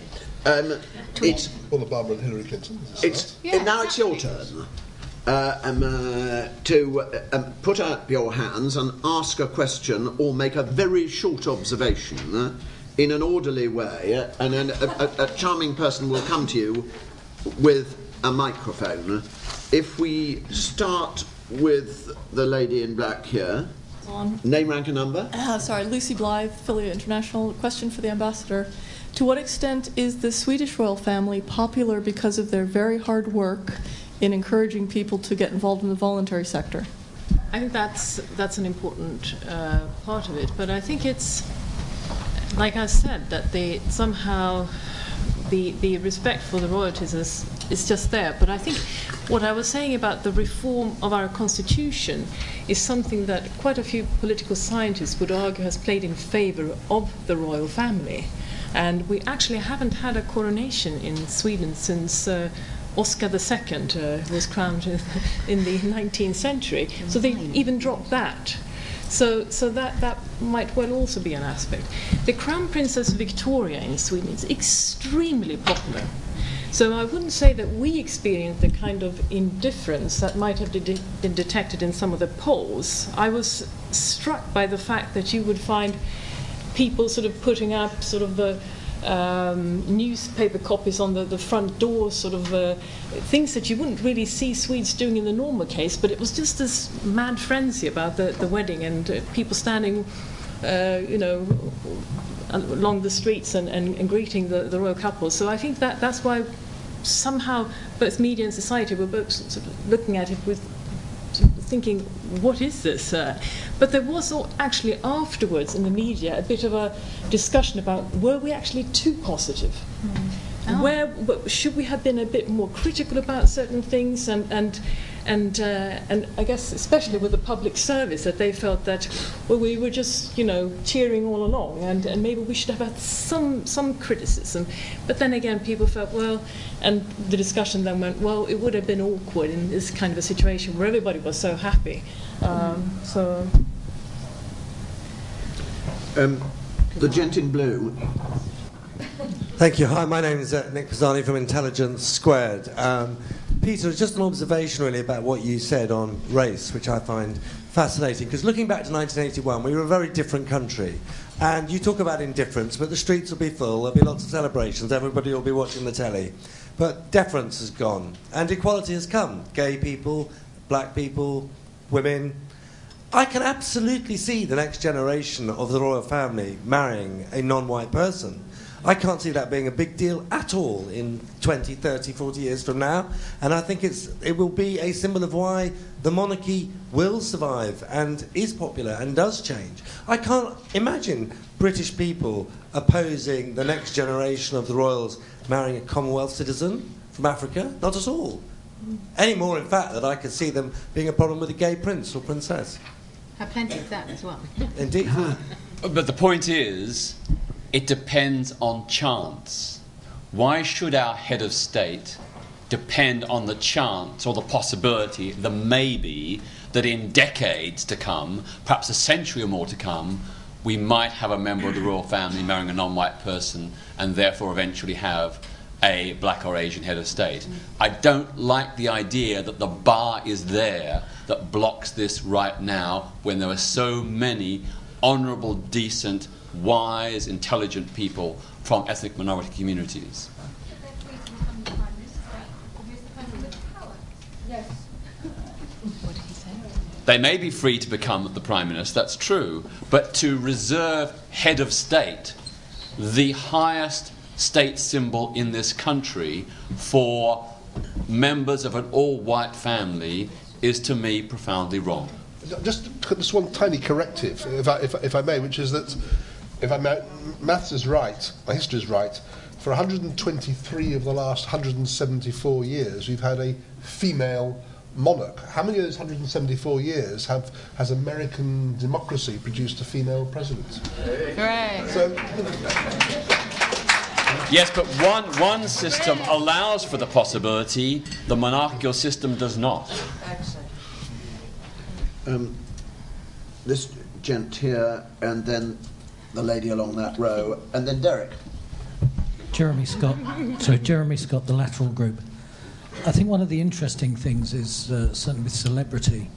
Um, it's Well, Obama and Hillary Clinton. it's. Yeah, now it's your turn. Uh, um, uh, to uh, um, put up your hands and ask a question or make a very short observation uh, in an orderly way, uh, and then a, a, a charming person will come to you with a microphone. If we start with the lady in black here, On. name, rank, and number. Uh, sorry, Lucy Blythe, Philia International. Question for the ambassador. To what extent is the Swedish royal family popular because of their very hard work in encouraging people to get involved in the voluntary sector? I think that's that's an important uh, part of it, but I think it's like I said that they somehow the the respect for the royalties is is just there. But I think what I was saying about the reform of our constitution is something that quite a few political scientists would argue has played in favour of the royal family, and we actually haven't had a coronation in Sweden since. Uh, Oscar II, uh, was crowned in [LAUGHS] the 19th century. So they even dropped that. So, so that, that might well also be an aspect. The Crown Princess Victoria in Sweden is extremely popular. So I wouldn't say that we experienced the kind of indifference that might have de- been detected in some of the polls. I was struck by the fact that you would find people sort of putting up sort of the um, newspaper copies on the, the front door, sort of uh, things that you wouldn't really see Swedes doing in the normal case, but it was just this mad frenzy about the, the wedding and uh, people standing, uh, you know, along the streets and, and, and greeting the, the royal couple. So I think that that's why somehow both media and society were both sort of looking at it with sort of thinking, what is this? Uh, but there was al- actually afterwards in the media a bit of a discussion about were we actually too positive? Where should we have been a bit more critical about certain things, and and and uh, and I guess especially with the public service that they felt that well we were just you know cheering all along, and, and maybe we should have had some some criticism, but then again people felt well, and the discussion then went well it would have been awkward in this kind of a situation where everybody was so happy, um, so. Um, the gent in blue. Thank you. Hi, my name is uh, Nick Pisani from Intelligence Squared. Um, Peter, just an observation really about what you said on race, which I find fascinating. Because looking back to 1981, we were a very different country. And you talk about indifference, but the streets will be full, there'll be lots of celebrations, everybody will be watching the telly. But deference has gone, and equality has come. Gay people, black people, women, I can absolutely see the next generation of the royal family marrying a non white person. I can't see that being a big deal at all in 20, 30, 40 years from now. And I think it's, it will be a symbol of why the monarchy will survive and is popular and does change. I can't imagine British people opposing the next generation of the royals marrying a Commonwealth citizen from Africa. Not at all. Any more, in fact, that I could see them being a problem with a gay prince or princess. Have plenty of that as well. Indeed. [LAUGHS] But the point is, it depends on chance. Why should our head of state depend on the chance or the possibility, the maybe, that in decades to come, perhaps a century or more to come, we might have a member of the royal family marrying a non white person and therefore eventually have a black or Asian head of state. I don't like the idea that the bar is there that blocks this right now when there are so many honourable, decent, wise, intelligent people from ethnic minority communities. They may be free to become the Prime Minister, that's true, but to reserve head of state, the highest state symbol in this country, for members of an all white family is to me profoundly wrong. Just, just one tiny corrective, if I, if, if I may, which is that if I ma- maths is right, my history is right, for 123 of the last 174 years, we've had a female monarch. How many of those 174 years have has American democracy produced a female president? Right. So, Yes, but one, one system allows for the possibility, the monarchical system does not. Um, this gent here, and then the lady along that row, and then Derek. Jeremy Scott. So Jeremy Scott, the Lateral Group. I think one of the interesting things is uh, certainly with celebrity,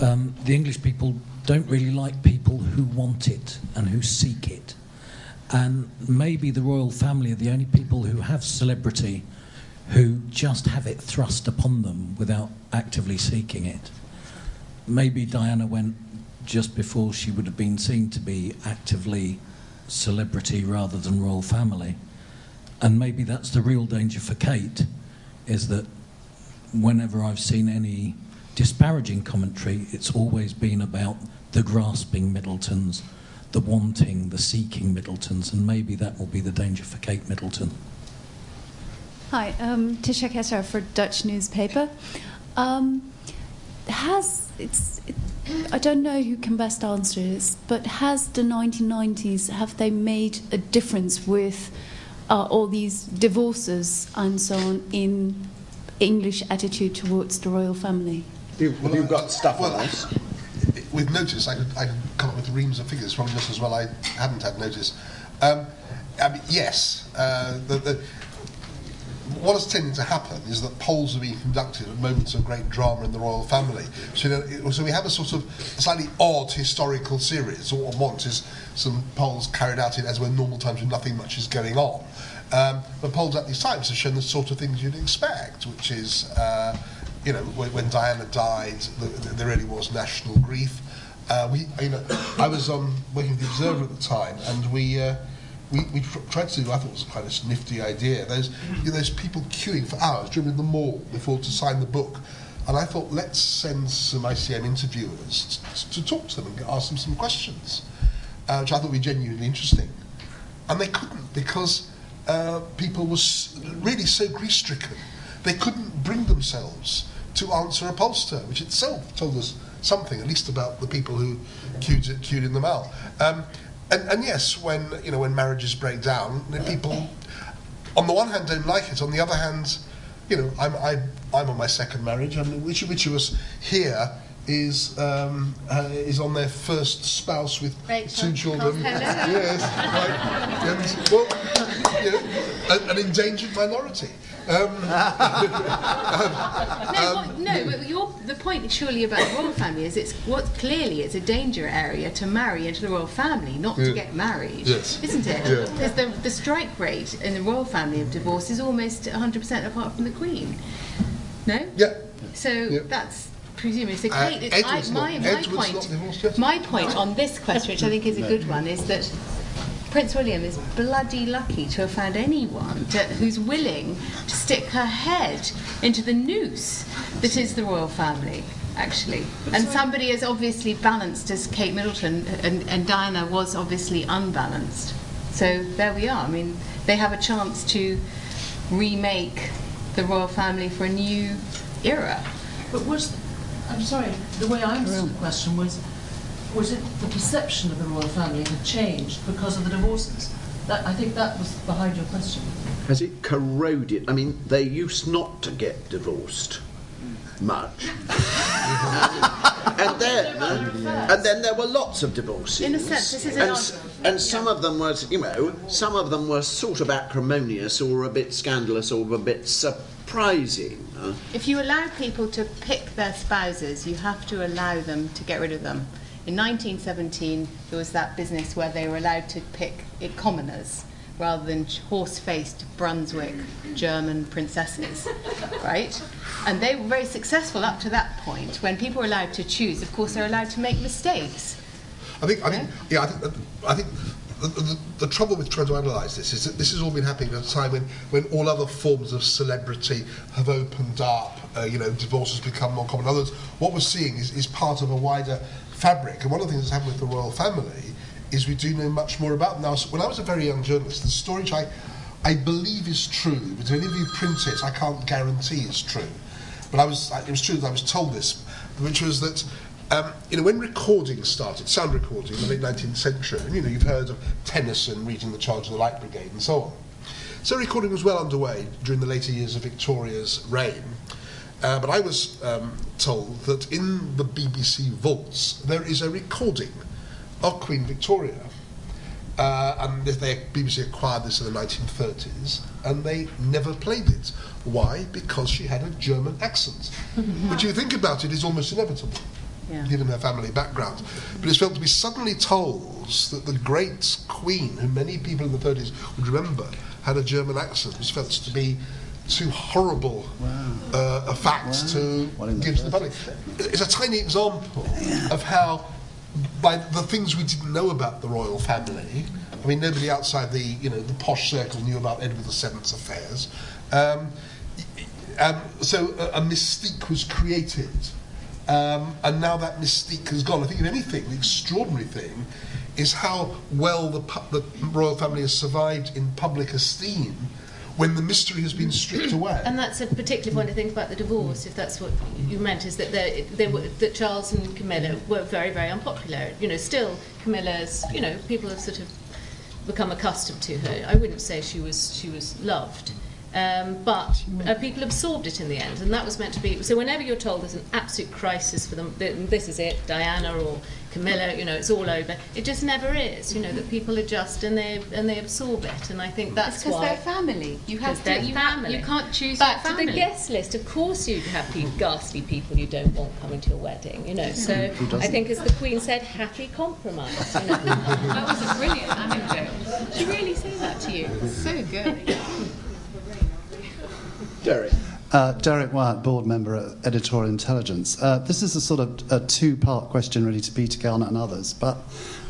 um, the English people don't really like people who want it and who seek it. And maybe the royal family are the only people who have celebrity who just have it thrust upon them without actively seeking it. Maybe Diana went just before she would have been seen to be actively celebrity rather than royal family. And maybe that's the real danger for Kate, is that whenever I've seen any disparaging commentary, it's always been about the grasping Middletons, the wanting, the seeking Middletons, and maybe that will be the danger for Kate Middleton. Hi, um, Tisha Kesser for Dutch newspaper. Um, has it's it, I don't know who can best answer this, but has the 1990s have they made a difference with uh, all these divorces and so on in English attitude towards the royal family? You've, well, you've got stuff well, on this. With notice, I could, I could come up with reams of figures from just as well. I hadn't had notice. Um, I mean, yes, uh, the, the, what has tended to happen is that polls are being conducted at moments of great drama in the royal family. So, you know, so we have a sort of slightly odd historical series. All one wants is some polls carried out in as when normal times when nothing much is going on. Um, but polls at these times have shown the sort of things you'd expect, which is, uh, you know, when, when Diana died, the, the, there really was national grief. Uh, we, you know, I was um, working with the Observer at the time, and we. Uh, we, we tried to do, I thought was quite a nifty idea. There's, you know, there's people queuing for hours during the mall before to sign the book. And I thought, let's send some ICM interviewers to, to talk to them and ask them some questions, uh, which I thought would be genuinely interesting. And they couldn't because uh, people were really so grief stricken. They couldn't bring themselves to answer a pollster, which itself told us something, at least about the people who queued, queued in the mall. Um, and, and yes, when you know when marriages break down, people, on the one hand, don't like it. On the other hand, you know, I'm I, I'm on my second marriage. I mean, which which of us here is um, uh, is on their first spouse with Rachel. two children? Yes, right. And, well, you know, an, an endangered minority. Um, [LAUGHS] no, what, no, but your, the point surely about the royal family is it's what clearly it's a danger area to marry into the royal family, not Yeah. to get married, Yes. isn't it? Yeah. Because the, the strike rate in the royal family of divorce is almost 100% apart from the Queen. No? Yeah. So Yeah. that's presumably so. Uh, Kate, it's, I, my, my point, not divorced yet? my point on this question, which I think is a [LAUGHS] good one, is that Prince William is bloody lucky to have found anyone to, who's willing to stick her head into the noose that is the royal family, actually. And somebody as obviously balanced as Kate Middleton, and, and Diana was obviously unbalanced. So there we are. I mean, they have a chance to remake the royal family for a new era. But was, I'm sorry, the way I understood the question was, was it the perception of the royal family had changed because of the divorces? That, I think that was behind your question. Has it corroded? I mean, they used not to get divorced much. and then, and then there were lots of divorces. In a sense, this is and, an s- and some of them was, you know, some of them were sort of acrimonious or a bit scandalous or a bit surprising. If you allow people to pick their spouses, you have to allow them to get rid of them. In 1917, there was that business where they were allowed to pick it commoners rather than horse-faced Brunswick German princesses, right? And they were very successful up to that point. When people were allowed to choose, of course, they're allowed to make mistakes. I think, I think, yeah, I think, I think the, the, the trouble with trying to analyse this is that this has all been happening at a time when, when all other forms of celebrity have opened up. Uh, you know, divorce has become more common. In other words, what we're seeing is, is part of a wider fabric. And one of the things that's happened with the royal family is we do know much more about them now. When I was a very young journalist, the story which I, I believe is true, but if you print it, I can't guarantee it's true. But I was, it was true that I was told this, which was that um, you know, when recording started, sound recording in the late 19th century, and you know, you've heard of Tennyson reading The Charge of the Light Brigade and so on. So recording was well underway during the later years of Victoria's reign. Uh, but I was um, told that in the BBC vaults there is a recording of Queen Victoria. Uh, and they, BBC acquired this in the 1930s, and they never played it. Why? Because she had a German accent, [LAUGHS] which, you think about it, is almost inevitable, Yeah. given her family background. But it's felt to be suddenly told that the great Queen, who many people in the 30s would remember, had a German accent, was felt to be too horrible uh, a fact to give to the public. It's a tiny example of how, by the things we didn't know about the royal family, I mean, nobody outside the you know the posh circle knew about Edward VII's affairs. Um, um, so a, a mystique was created, um, and now that mystique has gone. I think, if anything, the extraordinary thing is how well the, the royal family has survived in public esteem when the mystery has been stripped [CLEARS THROAT] away. And that's a particular point I think about the divorce, if that's what you meant, is that they, they were, that Charles and Camilla were very, very unpopular. You know, still Camilla's, you know, people have sort of become accustomed to her. I wouldn't say she was she was loved. Um, but uh, people absorbed it in the end, and that was meant to be. So whenever you're told there's an absolute crisis for them, this is it, Diana or Camilla, you know, it's all over. It just never is. You know that people adjust and they and they absorb it, and I think that's It's 'cause why they're family. You have Because to- you family. you can't choose Back your to the guest list. Of course, you'd have people, ghastly people you don't want coming to your wedding. You know, so I think, as the Queen said, happy compromise. You know? [LAUGHS] that was a brilliant anecdote. She really say that to you. So good. Derek. Uh, Derek Wyatt, board member at Editorial Intelligence. Uh, this is a sort of a two-part question, really, to Peter Garnett and others. But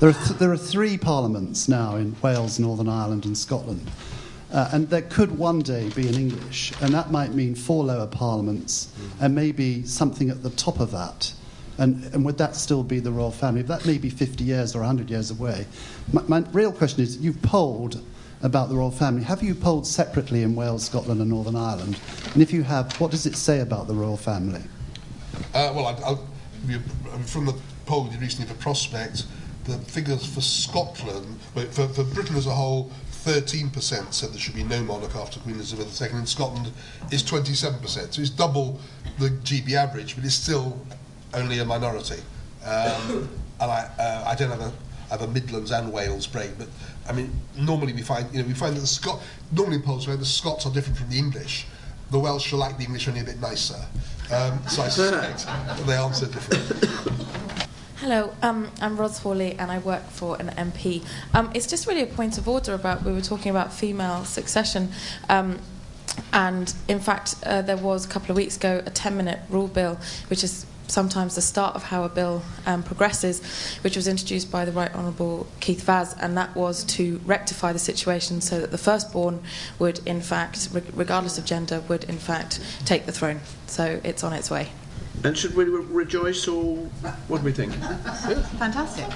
there are th- there are three parliaments now in Wales, Northern Ireland, and Scotland, uh, and there could one day be an English, and that might mean four lower parliaments, and maybe something at the top of that. And, and would that still be the royal family? That may be 50 years or 100 years away. My, my real question is: You've polled about the royal family. Have you polled separately in Wales, Scotland, and Northern Ireland? And if you have, what does it say about the royal family? Uh, well, I, I'll, from the poll you recently for Prospect, the figures for Scotland, for, for Britain as a whole, 13% said there should be no monarch after Queen Elizabeth II. In Scotland, is 27%. So it's double the GB average, but it's still only a minority. Um, [COUGHS] and I, uh, I don't have a, I have a Midlands and Wales break, but I mean, normally we find, you know, we find that the Scot, normally in polls where the Scots are different from the English, the Welsh are like the English only a bit nicer. Um, so I suspect [LAUGHS] they answer differently. Hello, um, I'm Ros Hawley and I work for an MP. Um, it's just really a point of order about, we were talking about female succession. Um, and in fact, uh, there was a couple of weeks ago a 10 minute rule bill, which is sometimes the start of how a bill um, progresses, which was introduced by the Right Honourable Keith Vaz, and that was to rectify the situation so that the firstborn would, in fact, re- regardless of gender, would in fact take the throne. So it's on its way. And should we re- rejoice or what do we think? Fantastic.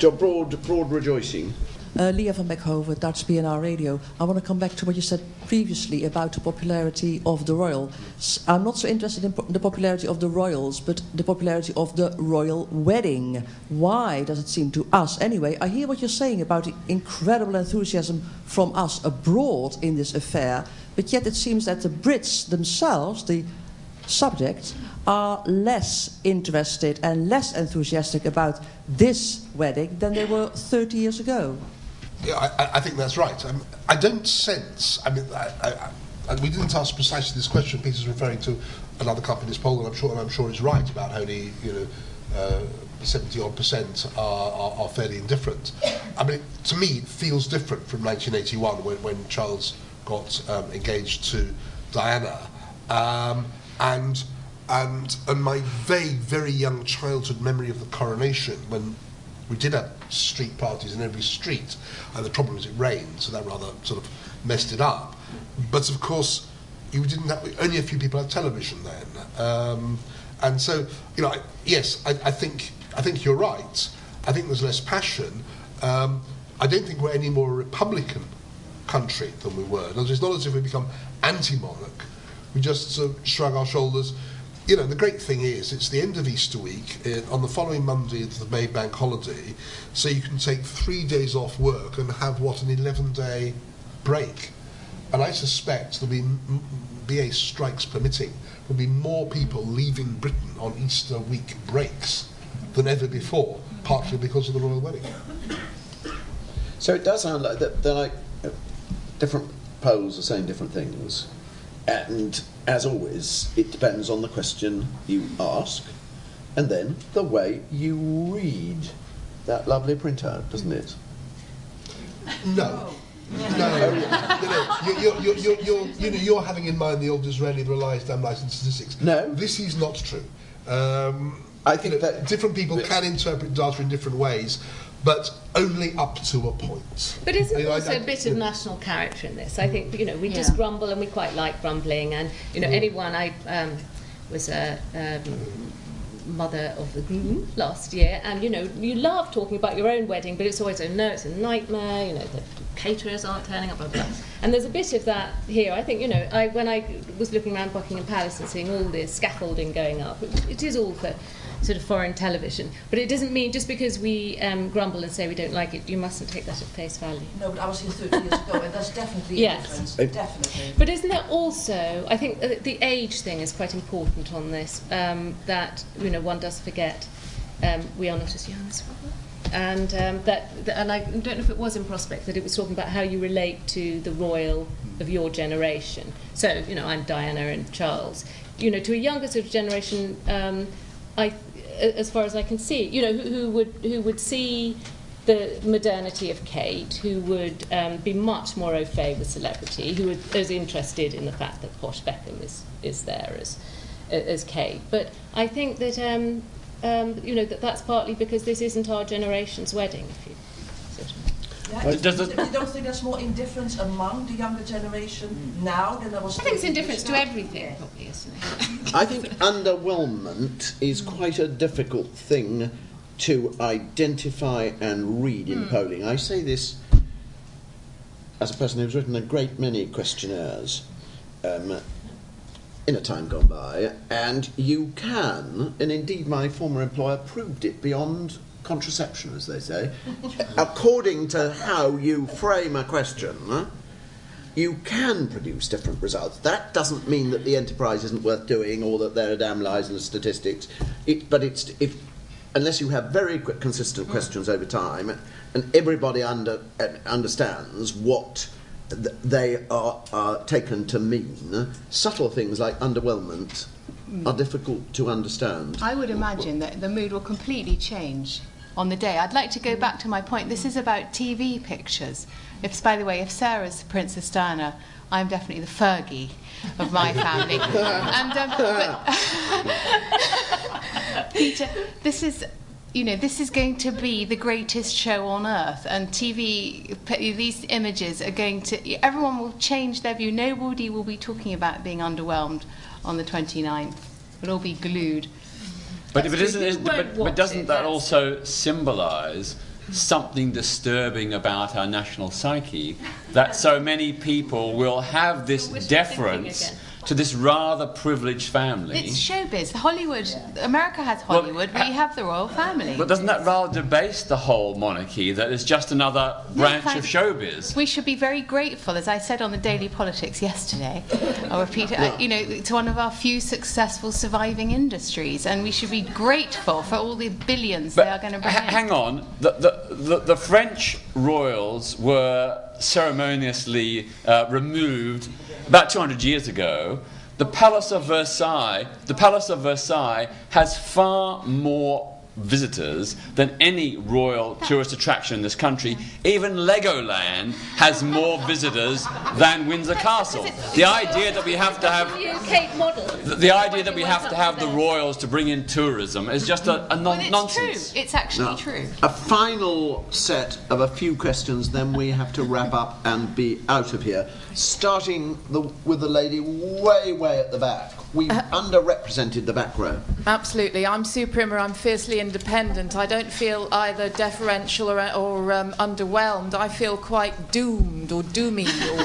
So broad, broad rejoicing. Uh, Leah van Beckhoven, Dutch BNR Radio. I want to come back to what you said previously about the popularity of the royal. I'm not so interested in po- the popularity of the royals, but the popularity of the royal wedding. Why does it seem to us, anyway? I hear what you're saying about the incredible enthusiasm from us abroad in this affair, but yet it seems that the Brits themselves, the subjects, are less interested and less enthusiastic about this wedding than they were 30 years ago. Yeah, I, I- think that's right. Um, I don't sense. I mean, I, I, we didn't ask precisely this question. Peter's referring to another company's poll, and I'm sure, and I'm sure it's right about how the you know. Uh, 70 odd percent are, are, are fairly indifferent. I mean, to me, it feels different from 1981 when, when Charles got um, engaged to Diana. Um, and, and, and my vague, very young childhood memory of the coronation when we did have street parties in every street, and the problem was it rained, so that rather sort of messed it up. But of course, you didn't have only a few people had television then, um, and so you know, I, yes, I, I think I think you're right. I think there's less passion. Um, I don't think we're any more a Republican country than we were. It's not as if we become anti-monarch. We just sort of shrug our shoulders. You know, the great thing is it's the end of Easter week. Uh, on the following Monday, it's the May Bank holiday, so you can take three days off work and have what an 11-day break. And I suspect there'll be, BA strikes permitting, there'll be more people leaving Britain on Easter week breaks than ever before, partly because of the royal wedding. So it does sound like that they're like uh, different polls are saying different things, and as always, it depends on the question you ask, and then the way you read that lovely printout, doesn't it? No. No, no, no. You're, you're, you're, you're, you're, know, you're having in mind the old Disraeli realised damn license statistics. No. This is not true. Um, I think that different people can interpret data in different ways, but only up to a point. But isn't there also I- a bit of national character in this? I think, you know, we just grumble and we quite like grumbling. And, you know, Mm. anyone, I um, was a um, mother of the groom last year, and, you know, you love talking about your own wedding, but it's always, oh no, it's a nightmare, you know, the caterers aren't turning up, blah, blah. And there's a bit of that here. I think, you know, I, when I was looking around Buckingham Palace and seeing all this scaffolding going up, it, it is all for sort of foreign television. But it doesn't mean just because we um, grumble and say we don't like it, you mustn't take that at face value. No, but I was here 30 years ago, and there's definitely Yes. a difference. Definitely. But isn't there also, I think uh, the age thing is quite important on this, um, that, you know, one does forget um, we are not as young as we were. And um, that, that, and I don't know if it was in Prospect that it was talking about how you relate to the royal of your generation. So, you know, I'm Diana and Charles. You know, to a younger sort of generation, um, I, as far as I can see, you know, who, who would who would see the modernity of Kate, who would um, be much more au fait with celebrity, who would, is interested in the fact that Posh Beckham is, is there as, as Kate. But I think that, um, um, you know, that that's partly because this isn't our generation's wedding. If you Yeah, But does it- you don't think there's more indifference among the younger generation now than there was I think it's indifference to everything, probably, isn't it? I think underwhelmment is quite a difficult thing to identify and read in Hmm. polling. I say this as a person who's written a great many questionnaires um, in a time gone by, and you can, and indeed my former employer proved it beyond contraception, as they say, according to how you frame a question you can produce different results. That doesn't mean that the enterprise isn't worth doing or that there are damn lies in the statistics. It, but it's if unless you have very consistent questions over time, and everybody under, uh, understands what th- they are, are taken to mean, subtle things like underwhelmment are difficult to understand. I would imagine that the mood will completely change on the day. I'd like to go back to my point. This is about TV pictures. If, by the way, if Sarah's Princess Diana, I'm definitely the Fergie of my family. [LAUGHS] and um, but, [LAUGHS] Peter, this is. You know, this is going to be the greatest show on earth, and TV, these images are going to. Everyone will change their view. Nobody will be talking about being underwhelmed on the 29th. We'll all be glued. But That's isn't, is, but, but doesn't it, that also symbolise something disturbing about our national psyche? That so many people will have this deference. To this rather privileged family. It's showbiz. Hollywood, America has Hollywood. we have the royal family. But doesn't that rather debase the whole monarchy? That it's just another branch thank- of showbiz. We should be very grateful, as I said on the Daily Politics yesterday. [LAUGHS] I'll repeat it. uh, You know, it's one of our few successful surviving industries, and we should be grateful for all the billions they are going to bring H- hang on. The, the, the, the French royals were ceremoniously uh, removed about 200 years ago. The Palace of Versailles, the Palace of Versailles has far more visitors than any royal tourist attraction in this country. Even Legoland has more visitors than Windsor Castle. The idea that we have to have You, Kate, model. the, the idea that we have to have the royals to bring in tourism is just a, a non- Well, it's nonsense. true. It's actually Now, true. A final set of a few questions, then we have to wrap up and be out of here. Starting the, with the lady way, way at the back. We underrepresented the back row. Absolutely. I'm Sue Primmer. I'm fiercely independent. I don't feel either deferential or, or um, underwhelmed. I feel quite doomed or doomy. Or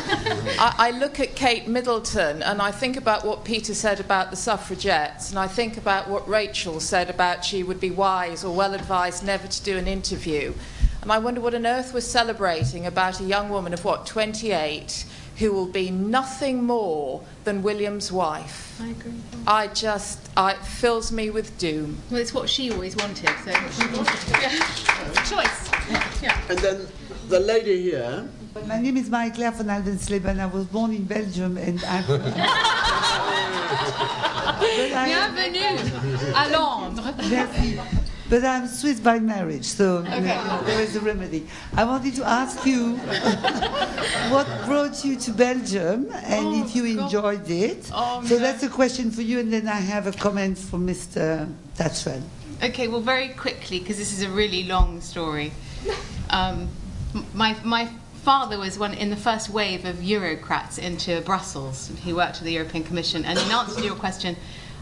[LAUGHS] I, I look at Kate Middleton and I think about what Peter said about the suffragettes, and I think about what Rachel said about she would be wise or well advised never to do an interview. And I wonder what on earth we're celebrating about a young woman of what, 28, who will be nothing more than William's wife. I agree. I just, I, it fills me with doom. Well, it's what she always wanted, so she wanted. Yeah. Choice. Yeah. And then the lady here. My name is Marie-Claire van Aldensleben. I was born in Belgium and I'm... [LAUGHS] Bienvenue à Londres. Merci. But I'm Swiss by marriage, so know, there is a remedy. I wanted to ask you [LAUGHS] what brought you to Belgium and if you enjoyed it. Oh, so no. that's a question for you, and then I have a comment for Mr. Tatchell. Okay, well, very quickly, because this is a really long story. Um, my, my father was one in the first wave of Eurocrats into Brussels. He worked for the European Commission. And in answer to your question,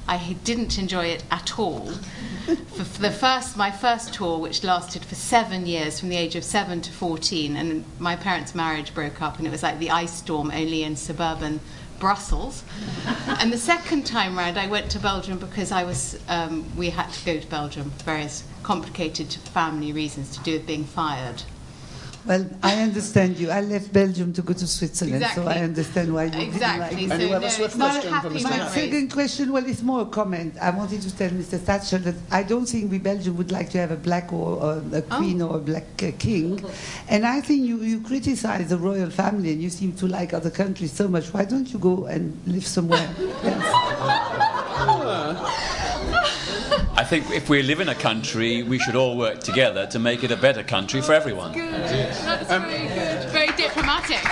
I didn't enjoy it at all. For, the first, my first tour, which lasted for seven years, from the age of seven to 14, and my parents' marriage broke up, and it was like the ice storm, only in suburban Brussels. and the second time round, I went to Belgium because I was, um, we had to go to Belgium for various complicated family reasons to do with being fired. Well, I understand you. I left Belgium to go to Switzerland, so I understand why you Exactly, didn't like so it. And you have no, Swift a question for happy My second question, well, it's more a comment. I wanted to tell Mr. Thatcher that I don't think we Belgium would like to have a black or, or a queen or a black uh, king. And I think you, you criticize the royal family and you seem to like other countries so much. Why don't you go and live somewhere [LAUGHS] I think if we live in a country, we should all work together to make it a better country for everyone. That's very good. Very diplomatic.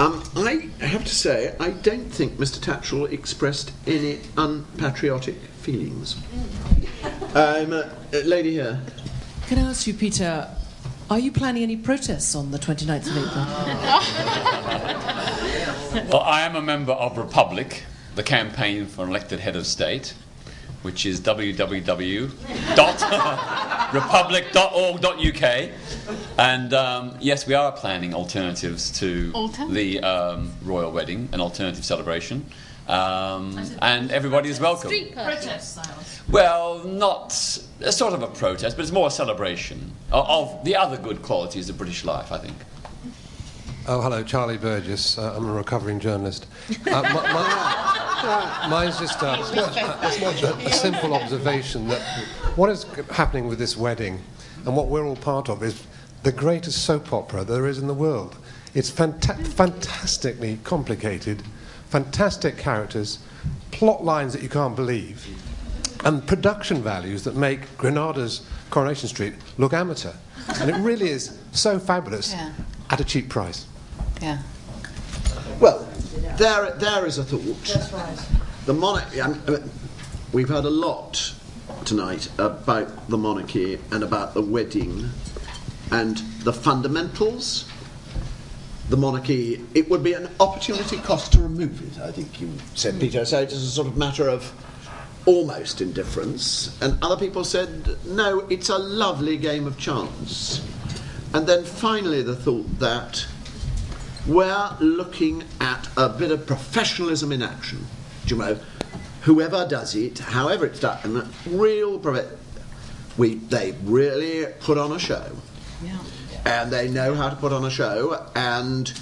Um, I have to say, I don't think Mr. Tatchell expressed any unpatriotic feelings. Um, uh, uh, lady here. Can I ask you, Peter, are you planning any protests on the 29th of April? [LAUGHS] Well, I am a member of Republic, the campaign for an elected head of state, which is www.republic.org.uk. [LAUGHS] And um, yes, we are planning alternatives to Alter? the um, royal wedding, an alternative celebration. Um, and everybody is welcome. protests. Well, not a sort of a protest, but it's more a celebration of, of the other good qualities of British life, I think. Oh, hello, Charlie Burgess. Uh, I'm a recovering journalist. Uh, my, my, mine's just uh, a, a simple observation that what is happening with this wedding and what we're all part of is the greatest soap opera there is in the world. It's fanta- fantastically complicated, fantastic characters, plot lines that you can't believe, and production values that make Granada's Coronation Street look amateur. And it really is so fabulous Yeah. at a cheap price. Yeah. Well, there, there is a thought. That's right. The monarchy. I mean, we've heard a lot tonight about the monarchy and about the wedding and the fundamentals. The monarchy. It would be an opportunity cost to remove it. I think you said, Peter. So it is a sort of matter of almost indifference. And other people said, no, it's a lovely game of chance. And then finally, the thought that we're looking at a bit of professionalism in action. Do you know? Whoever does it, however it's done, real we they really put on a show. Yeah. And they know how to put on a show, and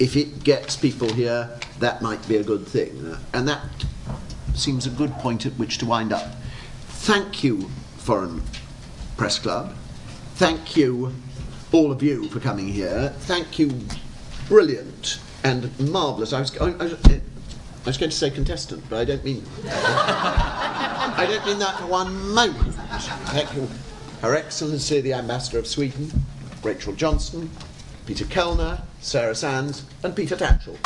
if it gets people here, that might be a good thing. And that seems a good point at which to wind up. Thank you, Foreign Press Club. Thank you, all of you, for coming here. Thank you, brilliant and marvellous. I was, I, I, I was going to say contestant, but I don't mean. [LAUGHS] I don't mean that for one moment. Thank you, Her Excellency the Ambassador of Sweden, Rachel Johnson, Peter Kellner, Sarah Sands, and Peter Tatchell.